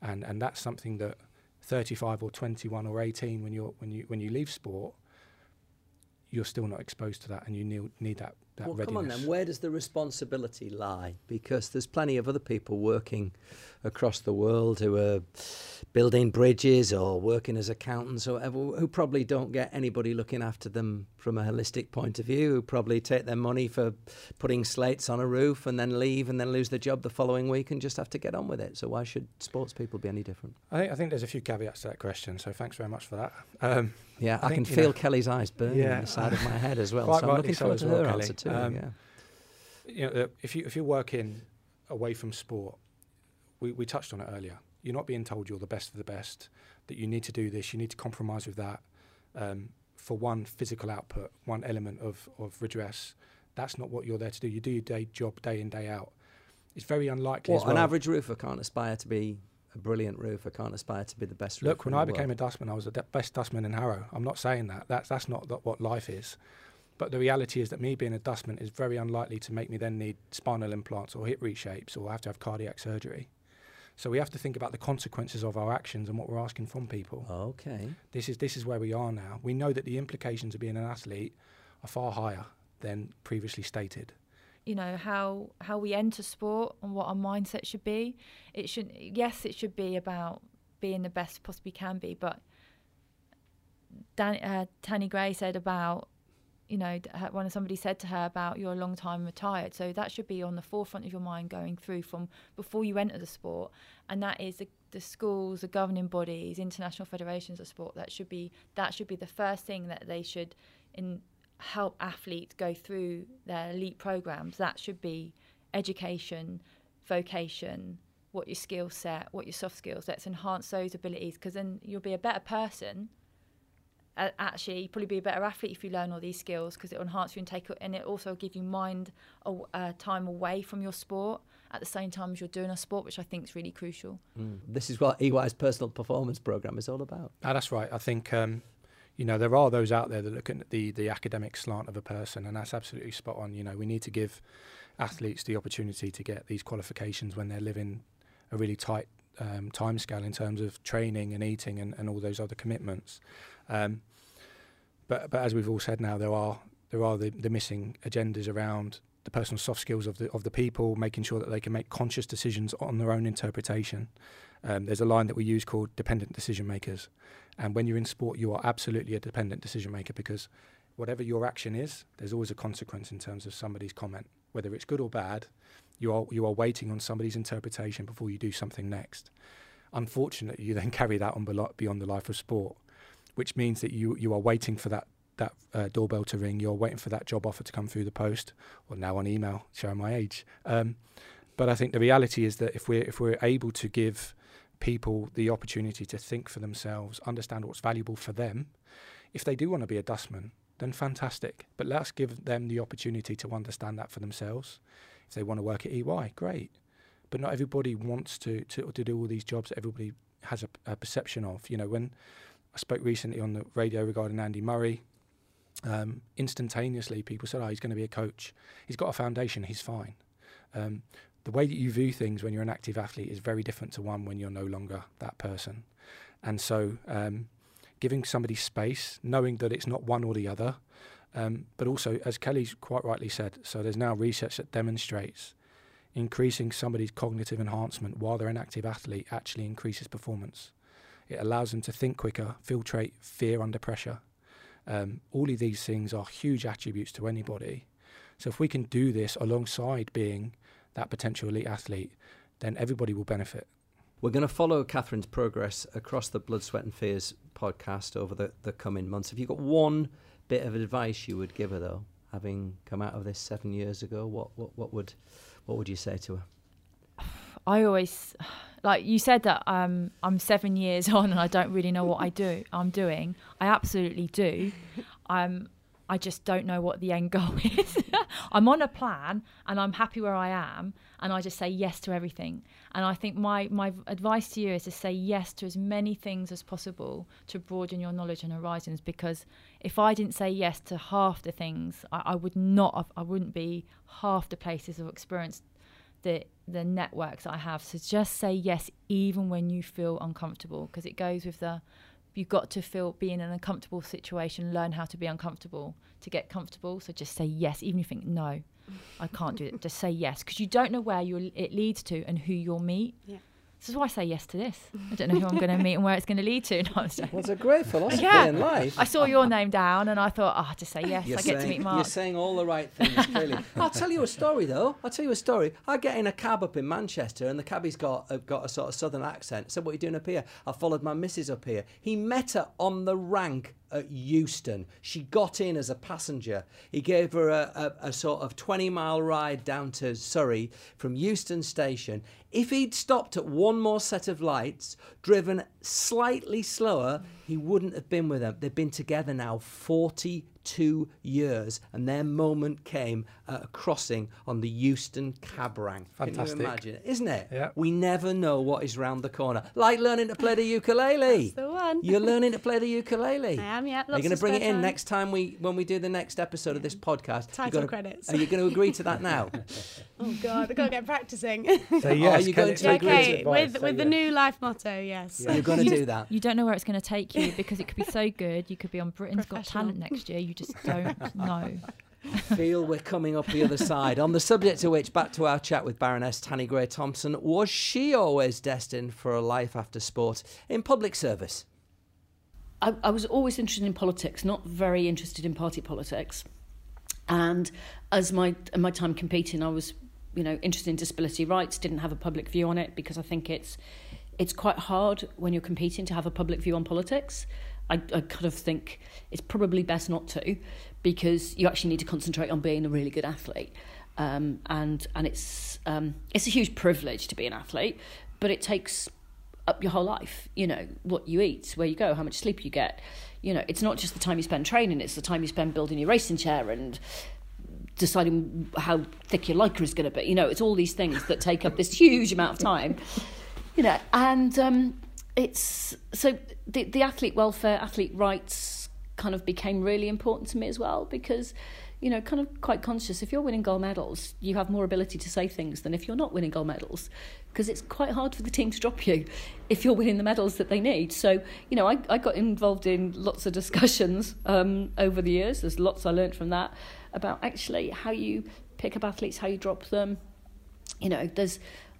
And and that's something that 35 or 21 or 18, when you're when you when you leave sport, you're still not exposed to that, and you need need that that well, readiness. come on then. Where does the responsibility lie? Because there's plenty of other people working across the world who are building bridges or working as accountants or whatever, who probably don't get anybody looking after them from a holistic point of view. Who probably take their money for putting slates on a roof and then leave and then lose their job the following week and just have to get on with it. So why should sports people be any different? I think I think there's a few caveats to that question. So thanks very much for that. Um, Yeah, I, I can think, you feel know- Kelly's eyes burning Yeah. on the side of my head as well. So I'm looking forward to well, her Kelly. answer too. Um, yeah. you know, if you if you're working away from sport, we, we touched on it earlier. You're not being told you're the best of the best. That you need to do this. You need to compromise with that um, for one physical output, one element of of redress. That's not what you're there to do. You do your day job day in day out. It's very unlikely. As well. an average roofer can't aspire to be a brilliant roofer, can't aspire to be the best roofer. Look, when I became world. a dustman, I was the best dustman in Harrow. I'm not saying that. That's that's not th- what life is. But the reality is that me being a dustman is very unlikely to make me then need spinal implants or hip reshapes or have to have cardiac surgery. So we have to think about the consequences of our actions and what we're asking from people. Okay. This is this is where we are now. We know that the implications of being an athlete are far higher than previously stated. you know how how we enter sport and what our mindset should be it should yes it should be about being the best possibly can be but Dan, uh, Tanni Grey said about you know when somebody said to her about you're a long time retired. So that should be on the forefront of your mind going through from before you enter the sport. And that is the, the schools the governing bodies international federations of sport that should be that should be the first thing that they should in help athletes go through their elite programs. That should be education vocation what your skill set what your soft skills let's enhance those abilities. Because then you'll be a better person uh, actually you'll probably be a better athlete if you learn all these skills because it will enhance you and take and it also give you mind aw- uh, time away from your sport at the same time as you're doing a sport which i think is really crucial Mm. This is what EY's personal performance program is all about. Ah, that's right. I think um, you know there are those out there that look at the the academic slant of a person, and that's absolutely spot on. You know, we need to give athletes the opportunity to get these qualifications when they're living a really tight um, time scale in terms of training and eating and, and all those other commitments. Um, but but as we've all said now, there are there are the, the missing agendas around the personal soft skills of the of the people, making sure that they can make conscious decisions on their own interpretation. Um, there's a line that we use called dependent decision makers, and when you're in sport, you are absolutely a dependent decision maker because whatever your action is, there's always a consequence in terms of somebody's comment, whether it's good or bad. You are you are waiting on somebody's interpretation before you do something next. Unfortunately, you then carry that on beyond the life of sport, which means that you you are waiting for that that uh, doorbell to ring. You're waiting for that job offer to come through the post, or now on email, showing my age. Um, but I think the reality is that if we're if we're able to give people the opportunity to think for themselves, understand what's valuable for them, if they do want to be a dustman, then fantastic. But let's give them the opportunity to understand that for themselves. If they want to work at EY, great. But not everybody wants to to, to do all these jobs that everybody has a, a perception of. You know, when I spoke recently on the radio regarding Andy Murray, um, instantaneously people said, "Oh, he's going to be a coach. He's got a foundation. He's fine." Um, the way that you view things when you're an active athlete is very different to one when you're no longer that person. And so, um, giving somebody space, knowing that it's not one or the other, um, but also, as Kelly's quite rightly said, so there's now research that demonstrates increasing somebody's cognitive enhancement while they're an active athlete actually increases performance. It allows them to think quicker, filtrate fear under pressure. Um, all of these things are huge attributes to anybody. So if we can do this alongside being that potential elite athlete, then everybody will benefit. We're going to follow Catherine's progress across the Blood, Sweat and Fears podcast over the, the coming months. Have you got one bit of advice you would give her, though, having come out of this seven years ago? What, what, what, would, what would you say to her? I always like you said that um, I'm seven years on and I don't really know what I do. I'm doing. I absolutely do. I'm. I just don't know what the end goal is. I'm on a plan and I'm happy where I am, and I just say yes to everything. And I think my my advice to you is to say yes to as many things as possible to broaden your knowledge and horizons. Because if I didn't say yes to half the things, I, I would not. Have, I wouldn't be half the places I've experienced the the networks I have. So just say yes, even when you feel uncomfortable, because it goes with the you've got to feel be in an uncomfortable situation, learn how to be uncomfortable to get comfortable. So just say yes, even if you think no, I can't do it. Just say yes, because you don't know where you it leads to and who you'll meet. Yeah. This is why I say yes to this. I don't know who I'm going to meet and where it's going to lead to. No, Well, it's a great philosophy Yeah. in life. I saw your name down and I thought, oh, just say yes. You're I get to saying- meet You're saying all the right things, clearly. I'll tell you a story, though. I'll tell you a story. I get in a cab up in Manchester, and the cabbie's got uh, got a sort of southern accent. I said, "What are you doing up here?" I followed my missus up here. He met her on the rank at Euston. She got in as a passenger. He gave her a, a, a sort of 20 mile ride down to Surrey from Euston Station. If he'd stopped at one more set of lights, driven slightly slower, he wouldn't have been with them. They've been together now 42 years, and their moment came at a crossing on the Euston cab rank. Fantastic. Can you imagine? Isn't it? Yeah. We never know what is round the corner. Like learning to play the ukulele. That's the one. You're learning to play the ukulele. I am, yeah. Are You're going to bring it in time. next time we when we do the next episode of this podcast? Title gonna- credits. Are you going to agree to that now? Oh God, I've got to get practicing. So Are yes, you can going to take agree okay, advice? with Say with the yes. new life motto, yes. You're going to do that. You don't know where it's going to take you because it could be so good. You could be on Britain's Got Talent next year. You just don't know. feel we're coming up the other side. On the subject of which, back to our chat with Baroness Tanni Grey Thompson. Was she always destined for a life after sport in public service? I, I was always interested in politics, not very interested in party politics. And as my my time competing, I was, you know, interested in disability rights. Didn't have a public view on it because I think it's it's quite hard when you're competing to have a public view on politics. I, I kind of think it's probably best not to, because you actually need to concentrate on being a really good athlete. Um, and and it's um, it's a huge privilege to be an athlete, but it takes up your whole life. You know, what you eat, where you go, how much sleep you get. You know, it's not just the time you spend training, it's the time you spend building your racing chair and deciding how thick your lycra is going to be. You know, it's all these things that take up this huge amount of time. You know, and um, it's so the, the athlete welfare, athlete rights kind of became really important to me as well because you know, kind of quite conscious. If you're winning gold medals, you have more ability to say things than if you're not winning gold medals, because it's quite hard for the team to drop you if you're winning the medals that they need. So, you know, I, I got involved in lots of discussions um, over the years. There's lots I learned from that about actually how you pick up athletes, how you drop them. You know, there's,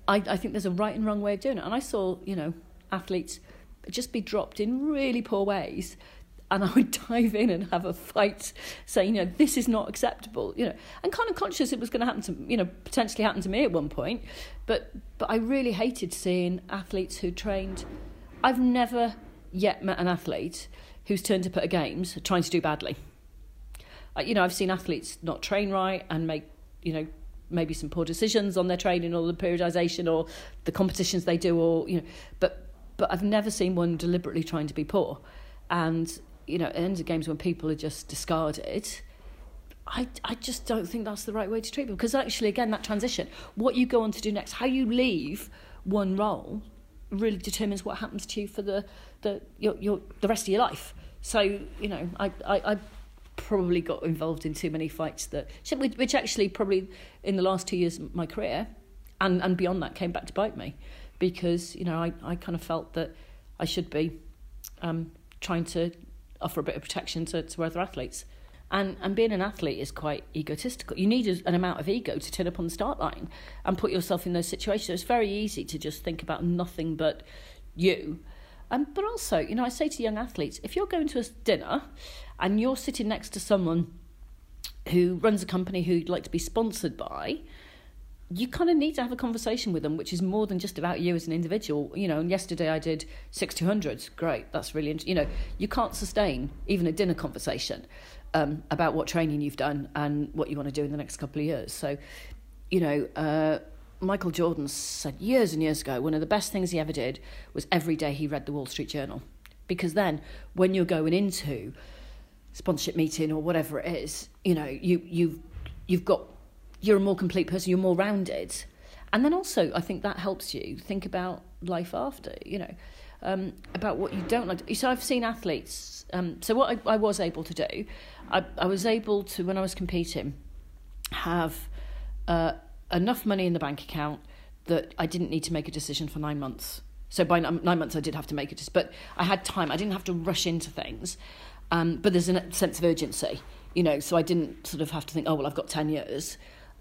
I, I think there's a right and wrong way of doing it. And I saw, you know, athletes just be dropped in really poor ways and I would dive in and have a fight, saying, you know, this is not acceptable, you know, and kind of conscious it was going to happen to, you know, potentially happen to me at one point, but but I really hated seeing athletes who trained. I've never yet met an athlete who's turned up at a games trying to do badly. You know, I've seen athletes not train right and make, you know, maybe some poor decisions on their training or the periodisation or the competitions they do, or you know, but but I've never seen one deliberately trying to be poor, and you know, end of games when people are just discarded, I, I just don't think that's the right way to treat people. Because actually, again, that transition, what you go on to do next, how you leave one role, really determines what happens to you for the the your, your the rest of your life. So you know, I I, I probably got involved in too many fights that which actually probably in the last two years of my career and and beyond that came back to bite me because you know I I kind of felt that I should be um, trying to offer a bit of protection to, to other athletes. And, and being an athlete is quite egotistical. You need an amount of ego to turn up on the start line and put yourself in those situations. It's very easy to just think about nothing but you. Um, but also, you know, I say to young athletes, if you're going to a dinner and you're sitting next to someone who runs a company who you'd like to be sponsored by, you kind of need to have a conversation with them, which is more than just about you as an individual. You know, and yesterday I did six two hundreds. Great, that's really you know you can't sustain even a dinner conversation um, about what training you've done and what you want to do in the next couple of years. So, you know, uh, Michael Jordan said years and years ago one of the best things he ever did was every day he read the Wall Street Journal, because then when you're going into sponsorship meeting or whatever it is, you know, you you've you've got you're a more complete person, you're more rounded. And then also, I think that helps you think about life after, you know, um, about what you don't like. So I've seen athletes. Um, so what I, I was able to do, I, I was able to, when I was competing, have uh, enough money in the bank account that I didn't need to make a decision for nine months. So by nine months, I did have to make it, but I had time. I didn't have to rush into things. Um, but there's a sense of urgency, you know, so I didn't sort of have to think, oh, well, I've got 10 years.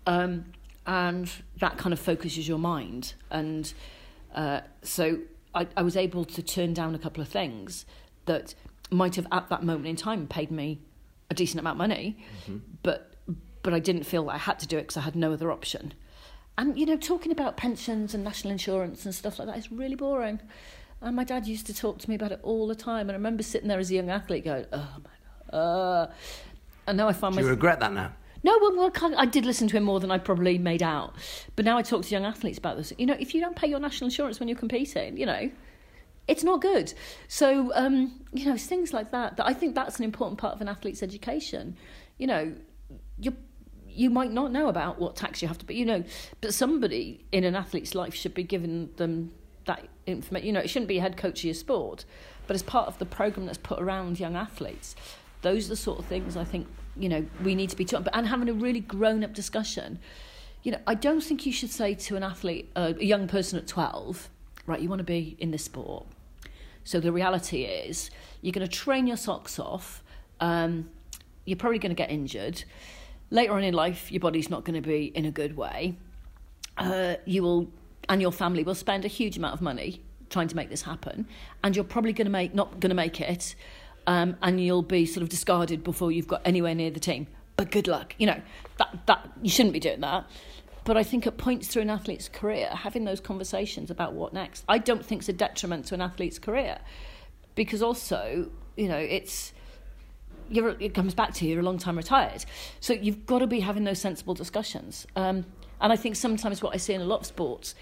Um, and that kind of focuses your mind. And uh, so I, I was able to turn down a couple of things that might have at that moment in time paid me a decent amount of money, but but I didn't feel I had to do it because I had no other option. And you know, talking about pensions and national insurance and stuff like that is really boring. And my dad used to talk to me about it all the time. And I remember sitting there as a young athlete going, oh my God. Uh. And now I find Do you myself. regret that now? No, well, well I did listen to him more than I probably made out. But now I talk to young athletes about this. You know, if you don't pay your national insurance when you're competing, you know, it's not good. So, um, you know, it's things like that that I think that's an important part of an athlete's education. You know, you you might not know about what tax you have to pay, you know, but somebody in an athlete's life should be giving them that information. You know, it shouldn't be head coach of your sport, but as part of the program that's put around young athletes, those are the sort of things I think you know we need to be talking. But and having a really grown up discussion. You know, I don't think you should say to an athlete, uh, a young person at twelve, right, you want to be in this sport. So the reality is, you're going to train your socks off. Um, you're probably going to get injured. Later on in life, your body's not going to be in a good way. Uh, you will, and your family will spend a huge amount of money trying to make this happen, and you're probably going to make not going to make it, um, and you'll be sort of discarded before you've got anywhere near the team. But good luck, you know that that you shouldn't be doing that. But I think at points through an athlete's career, having those conversations about what next, I don't think it's a detriment to an athlete's career, because also, you know, it's it comes back to you, you're a long time retired. So you've got to be having those sensible discussions. Um, and I think sometimes what I see in a lot of sports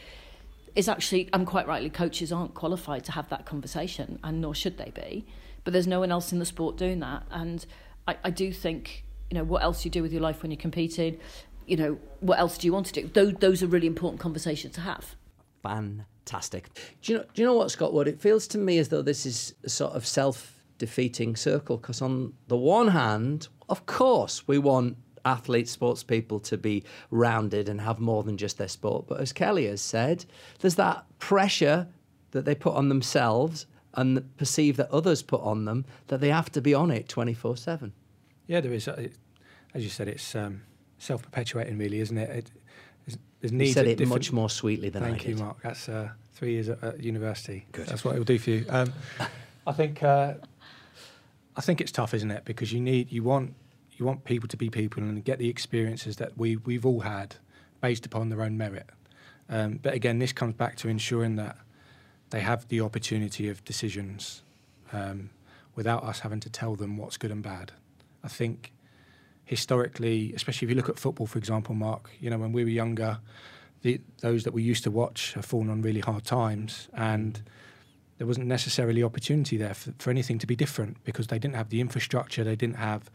is actually, I'm quite rightly, coaches aren't qualified to have that conversation, and nor should they be. But there's no one else in the sport doing that. And I, I do think, you know, what else you do with your life when you're competing, you know, what else do you want to do? Those, those are really important conversations to have. Fantastic. Do you know? Do you know what, Scott Wood? It feels to me as though this is a sort of self-defeating circle. Because on the one hand, of course, we want athletes, sports people to be rounded and have more than just their sport. But as Kelly has said, there's that pressure that they put on themselves and perceive that others put on them that they have to be on it 24/7. Yeah, there is. uh, It, as you said, it's um, self-perpetuating, really, isn't it? it there's, there's You said it different- much more sweetly than Thank I did. Thank you. Mark. That's uh, three years at, at university. Good. That's what it will do for you. Um, I think. Uh, I think it's tough, isn't it? Because you need, you want, you want people to be people and get the experiences that we we've all had, based upon their own merit. Um, but again, this comes back to ensuring that they have the opportunity of decisions um, without us having to tell them what's good and bad. I think historically, especially if you look at football, for example, Mark, you know, when we were younger, the, those that we used to watch have fallen on really hard times, and there wasn't necessarily opportunity there for, for anything to be different because they didn't have the infrastructure, they didn't have,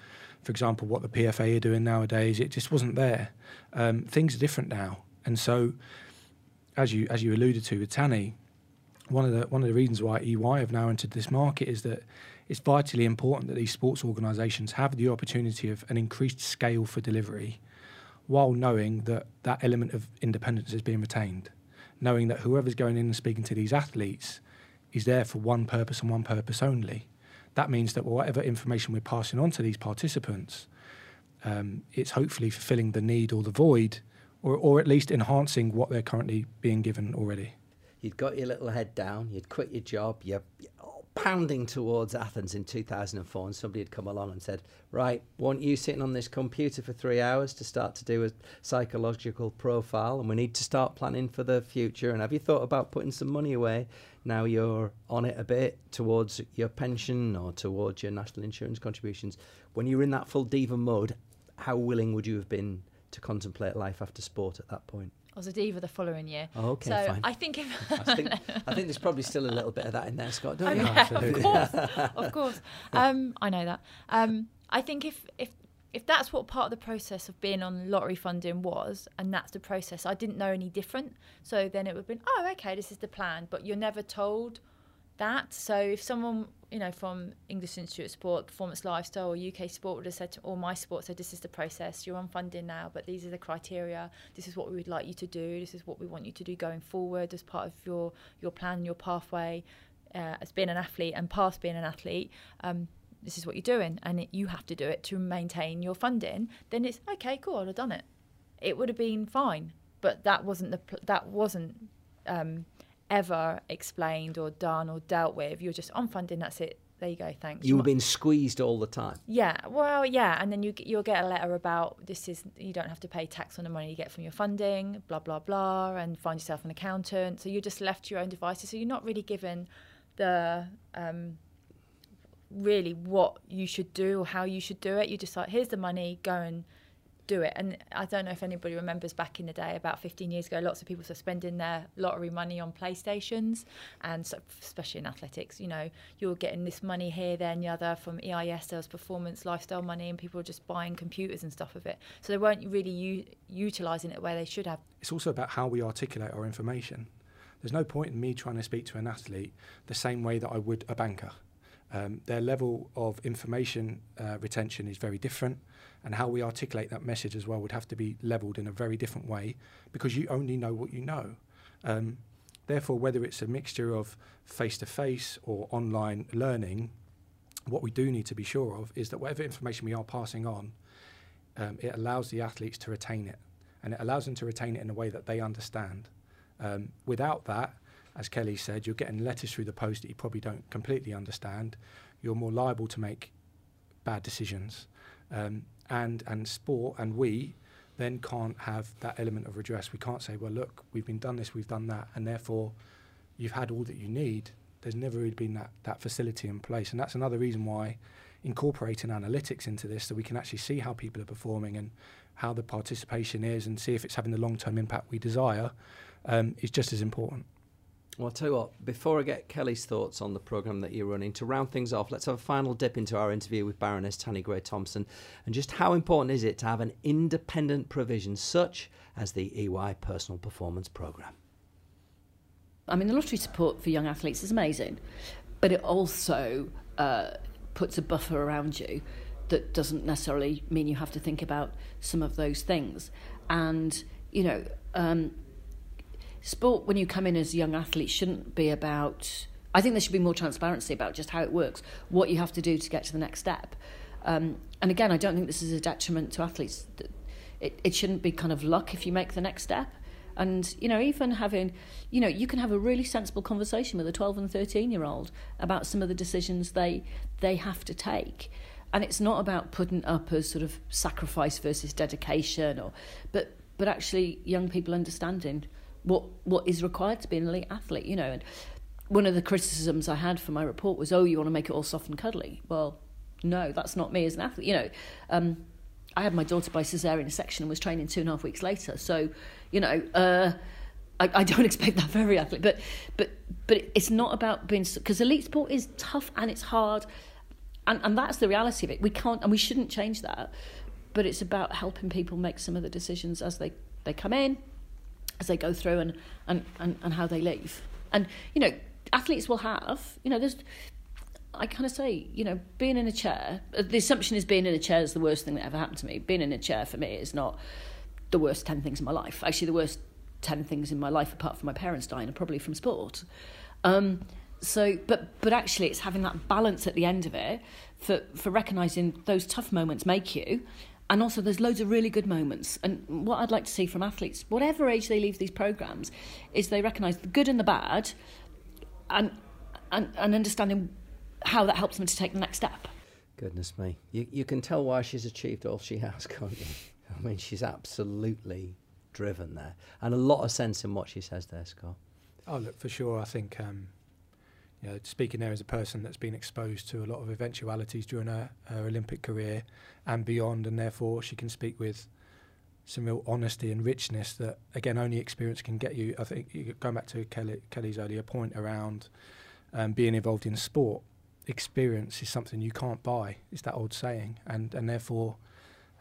for example, what the PFA are doing nowadays. It just wasn't there. Um, things are different now, and so, as you as you alluded to with Tanni, one of the one of the reasons why EY have now entered this market is that it's vitally important that these sports organisations have the opportunity of an increased scale for delivery, while knowing that that element of independence is being retained, knowing that whoever's going in and speaking to these athletes is there for one purpose and one purpose only. That means that whatever information we're passing on to these participants, um, it's hopefully fulfilling the need or the void, or, or at least enhancing what they're currently being given already. You'd got your little head down, you'd quit your job, you're pounding towards Athens in 2004, and somebody had come along and said, Right, want you sitting on this computer for three hours to start to do a psychological profile, and we need to start planning for the future. And have you thought about putting some money away now you're on it a bit towards your pension or towards your national insurance contributions? When you were in that full diva mode, how willing would you have been to contemplate life after sport at that point? I was a diva the following year. Oh, okay, so fine. I think if I think, I think there's probably still a little bit of that in there, Scott, don't you? Yeah, of course, of course. Um, I know that. Um, I think if if if that's what part of the process of being on lottery funding was, and that's the process, I didn't know any different. So then it would have been, oh, okay, this is the plan. But you're never told that. So if someone, you know, from English Institute of Sport, Performance Lifestyle, or UK Sport would have said, to, or my sport said, this is the process. You're on funding now, but these are the criteria. This is what we would like you to do. This is what we want you to do going forward as part of your your plan, your pathway uh, as being an athlete and past being an athlete. Um, this is what you're doing, and it, you have to do it to maintain your funding. Then it's okay, cool. I'd have done it. It would have been fine, but that wasn't the that wasn't um, ever explained or done or dealt with. You're just on funding. That's it. There you go. Thanks. You've being squeezed all the time. yeah, well, yeah, and then you you'll get a letter about this is you don't have to pay tax on the money you get from your funding, blah blah blah, and find yourself an accountant. So you're just left to your own devices. So you're not really given the um, really what you should do or how you should do it. You're just like, here's the money, go and do it. And I don't know if anybody remembers back in the day, about 15 years ago, lots of people were spending their lottery money on PlayStations, and so, especially in athletics, you know, you're getting this money here, there, and the other from EIS, there was performance, lifestyle money, and people were just buying computers and stuff of it. So they weren't really u- utilising it where they should have. It's also about how we articulate our information. There's no point in me trying to speak to an athlete the same way that I would a banker. Um, their level of information uh, retention is very different, and how we articulate that message as well would have to be leveled in a very different way because you only know what you know. Um, therefore, whether it's a mixture of face to face or online learning, what we do need to be sure of is that whatever information we are passing on, um, it allows the athletes to retain it, and it allows them to retain it in a way that they understand. Um, without that, as Kelly said, you're getting letters through the post that you probably don't completely understand. You're more liable to make bad decisions. Um, and, and sport and we then can't have that element of redress. We can't say, well, look, we've been done this, we've done that, and therefore you've had all that you need. There's never really been that, that facility in place. And that's another reason why incorporating analytics into this so we can actually see how people are performing and how the participation is and see if it's having the long term impact we desire um, is just as important. Well, I'll tell you what, before I get Kelly's thoughts on the programme that you're running, to round things off, let's have a final dip into our interview with Baroness Tanni Grey Thompson and just how important is it to have an independent provision such as the EY Personal Performance Programme? I mean, the lottery support for young athletes is amazing, but it also uh, puts a buffer around you that doesn't necessarily mean you have to think about some of those things. And, you know, um, sport when you come in as a young athlete shouldn't be about I think there should be more transparency about just how it works, what you have to do to get to the next step. Um, and again, I don't think this is a detriment to athletes. It, it shouldn't be kind of luck if you make the next step. And, you know, even having, you know, you can have a really sensible conversation with a 12 and 13 year old about some of the decisions they, they have to take. And it's not about putting up a sort of sacrifice versus dedication, or, but, but actually young people understanding what what is required to be an elite athlete, you know. And one of the criticisms I had for my report was, "Oh, you want to make it all soft and cuddly." Well, no, that's not me as an athlete. You know, um, I had my daughter by cesarean section and was training two and a half weeks later. So, you know, uh, I, I don't expect that for every athlete. But but but it's not about being because elite sport is tough and it's hard, and and that's the reality of it. We can't and we shouldn't change that. But it's about helping people make some of the decisions as they they come in as they go through and, and, and, and how they leave. And, you know, athletes will have, you know, there's, I kind of say, you know, being in a chair, uh, the assumption is being in a chair is the worst thing that ever happened to me. Being in a chair for me is not the worst 10 things in my life. Actually, the worst 10 things in my life, apart from my parents dying, are probably from sport. Um, so, but, but actually, it's having that balance at the end of it for, for recognizing those tough moments make you and also, there's loads of really good moments. And what I'd like to see from athletes, whatever age they leave these programs, is they recognise the good and the bad, and and, and understanding how that helps them to take the next step. Goodness me, you you can tell why she's achieved all she has, can't you? I mean, she's absolutely driven there, and a lot of sense in what she says there, Scott. Oh, look, for sure. I think um, you know, speaking there as a person that's been exposed to a lot of eventualities during her, her Olympic career and beyond, and therefore she can speak with some real honesty and richness that, again, only experience can get you. I think going back to Kelly, Kelly's earlier point around um, being involved in sport, experience is something you can't buy. It's that old saying, and and therefore.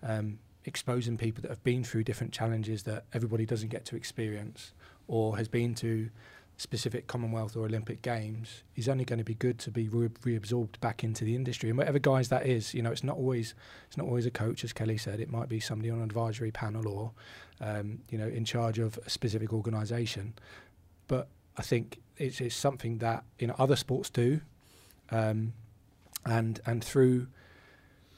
Um, exposing people that have been through different challenges that everybody doesn't get to experience or has been to specific Commonwealth or Olympic Games is only going to be good to be re- reabsorbed back into the industry. And whatever guys that is, you know, it's not always it's not always a coach, as Kelly said. It might be somebody on an advisory panel or, um, you know, in charge of a specific organisation. But I think it's, it's something that you know other sports do, um, and and through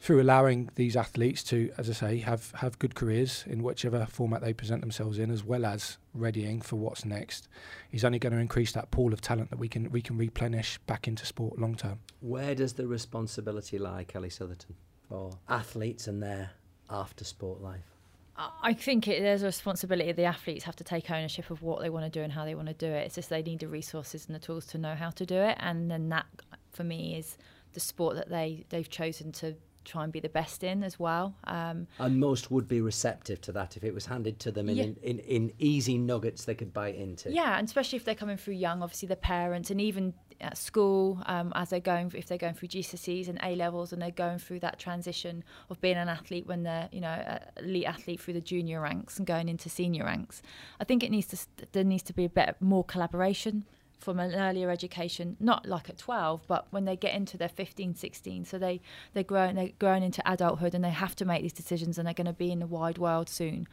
through allowing these athletes to, as I say, have, have good careers in whichever format they present themselves in, as well as readying for what's next, is only going to increase that pool of talent that we can we can replenish back into sport long term. Where does the responsibility lie, Kelly Sotherton, for athletes and their after sport life? I think it, there's a responsibility the athletes have to take ownership of what they want to do and how they want to do it. It's just they need the resources and the tools to know how to do it, and then that for me is the sport that they they've chosen to try and be the best in as well. Um, and most would be receptive to that if it was handed to them in, Yeah. in, in, in easy nuggets they could bite into. Yeah, and especially if they're coming through young, obviously the parents, and even at school, um, as they're going, if they're going through GCSEs and A levels, and they're going through that transition of being an athlete when they're, you know, elite athlete through the junior ranks and going into senior ranks. I think it needs to there needs to be a bit more collaboration from an earlier education, not like at 12, but when they get into their 15, 16. So they, they're growing, they're growing into adulthood and they have to make these decisions and they're going to be in the wide world soon.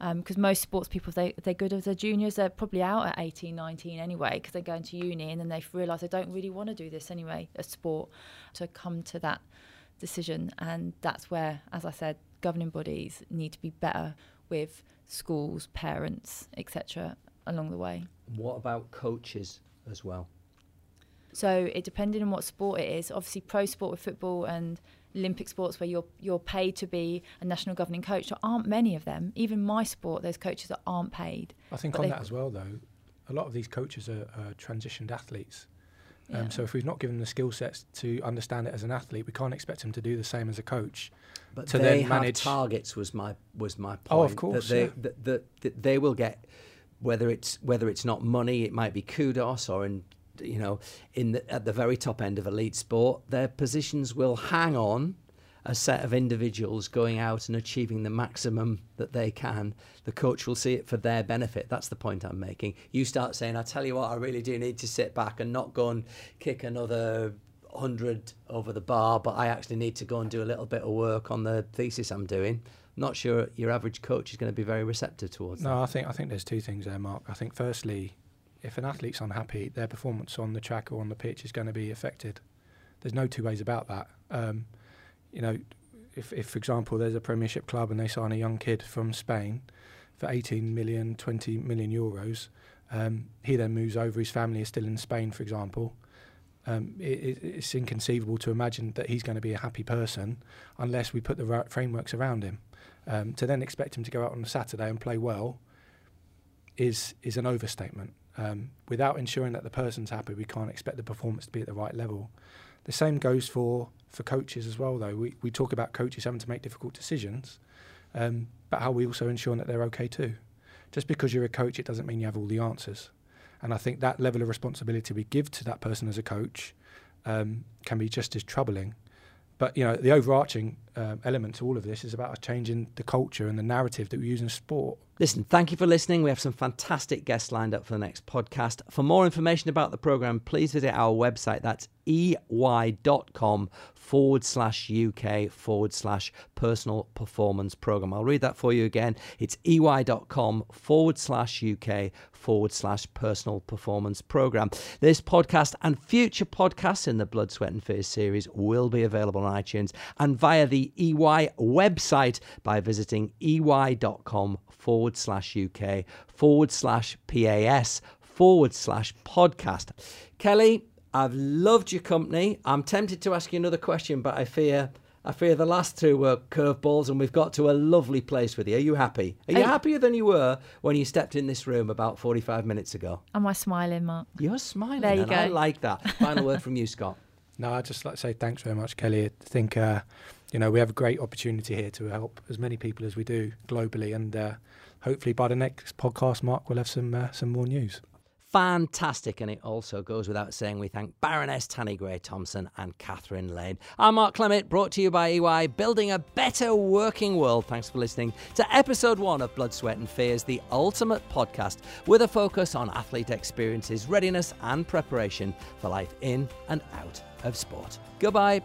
Um, because most sports people, they, they're good as their juniors, they're probably out at 18, 19 anyway, because they're going to uni and then they realise they don't really want to do this anyway, a sport, to come to that decision. And that's where, as I said, governing bodies need to be better with schools, parents, etc. along the way. What about coaches as well? So it depending on what sport it is. Obviously, pro sport with football and Olympic sports where you're you're paid to be a national governing coach. There aren't many of them. Even my sport, there's coaches that aren't paid. I think But on that as well, though, a lot of these coaches are, are transitioned athletes. Um, Yeah. So if we've not given them the skill sets to understand it as an athlete, we can't expect them to do the same as a coach. But to they then have manage- targets was my was my point. Oh, of course, That they, yeah. that, that, that they will get whether it's whether it's not money, it might be kudos, or in you know in the, at the very top end of elite sport, their positions will hang on a set of individuals going out and achieving the maximum that they can. The coach will see it for their benefit. That's the point I'm making. You start saying, I tell you what, I really do need to sit back and not go and kick another 100 over the bar, but I actually need to go and do a little bit of work on the thesis I'm doing. Not sure your average coach is going to be very receptive towards that. No, I think I think there's two things there, Mark. I think firstly, if an athlete's unhappy, their performance on the track or on the pitch is going to be affected. There's no two ways about that. Um, you know, if, if for example there's a Premiership club and they sign a young kid from Spain for 18 million, 20 million euros, um, he then moves over. His family is still in Spain, for example. Um, it, it's inconceivable to imagine that he's going to be a happy person unless we put the right frameworks around him. Um, to then expect him to go out on a Saturday and play well is is an overstatement. Um, without ensuring that the person's happy, we can't expect the performance to be at the right level. The same goes for for coaches as well. Though we we talk about coaches having to make difficult decisions, um, but how we also ensure that they're okay too. Just because you're a coach, it doesn't mean you have all the answers. And I think that level of responsibility we give to that person as a coach um, can be just as troubling. But you know, the overarching um, element to all of this is about us changing the culture and the narrative that we use in sport. Listen, thank you for listening. We have some fantastic guests lined up for the next podcast. For more information about the program, please visit our website. That's ey.com forward slash UK forward slash personal performance program. I'll read that for you again. It's ey.com forward slash UK forward slash personal performance program. This podcast and future podcasts in the Blood, Sweat and Fears series will be available on iTunes and via the EY website by visiting ey.com forward slash UK forward slash PAS forward slash podcast. Kelly, I've loved your company. I'm tempted to ask you another question, but I fear I fear the last two were curveballs, and we've got to a lovely place with you. Are you happy? Are you I- happier than you were when you stepped in this room about 45 minutes ago? Am I smiling, Mark? You're smiling. There you and I like that. Final word from you, Scott. No, I'd just like to say thanks very much, Kelly. I think uh, you know we have a great opportunity here to help as many people as we do globally, and uh, hopefully by the next podcast, Mark, we'll have some uh, some more news. Fantastic, and it also goes without saying we thank Baroness Tanni Grey Thompson and Catherine Lane. I'm Mark Clement, brought to you by EY, building a better working world. Thanks for listening to episode one of Blood, Sweat and Fears, the ultimate podcast with a focus on athlete experiences, readiness, and preparation for life in and out of sport. Goodbye.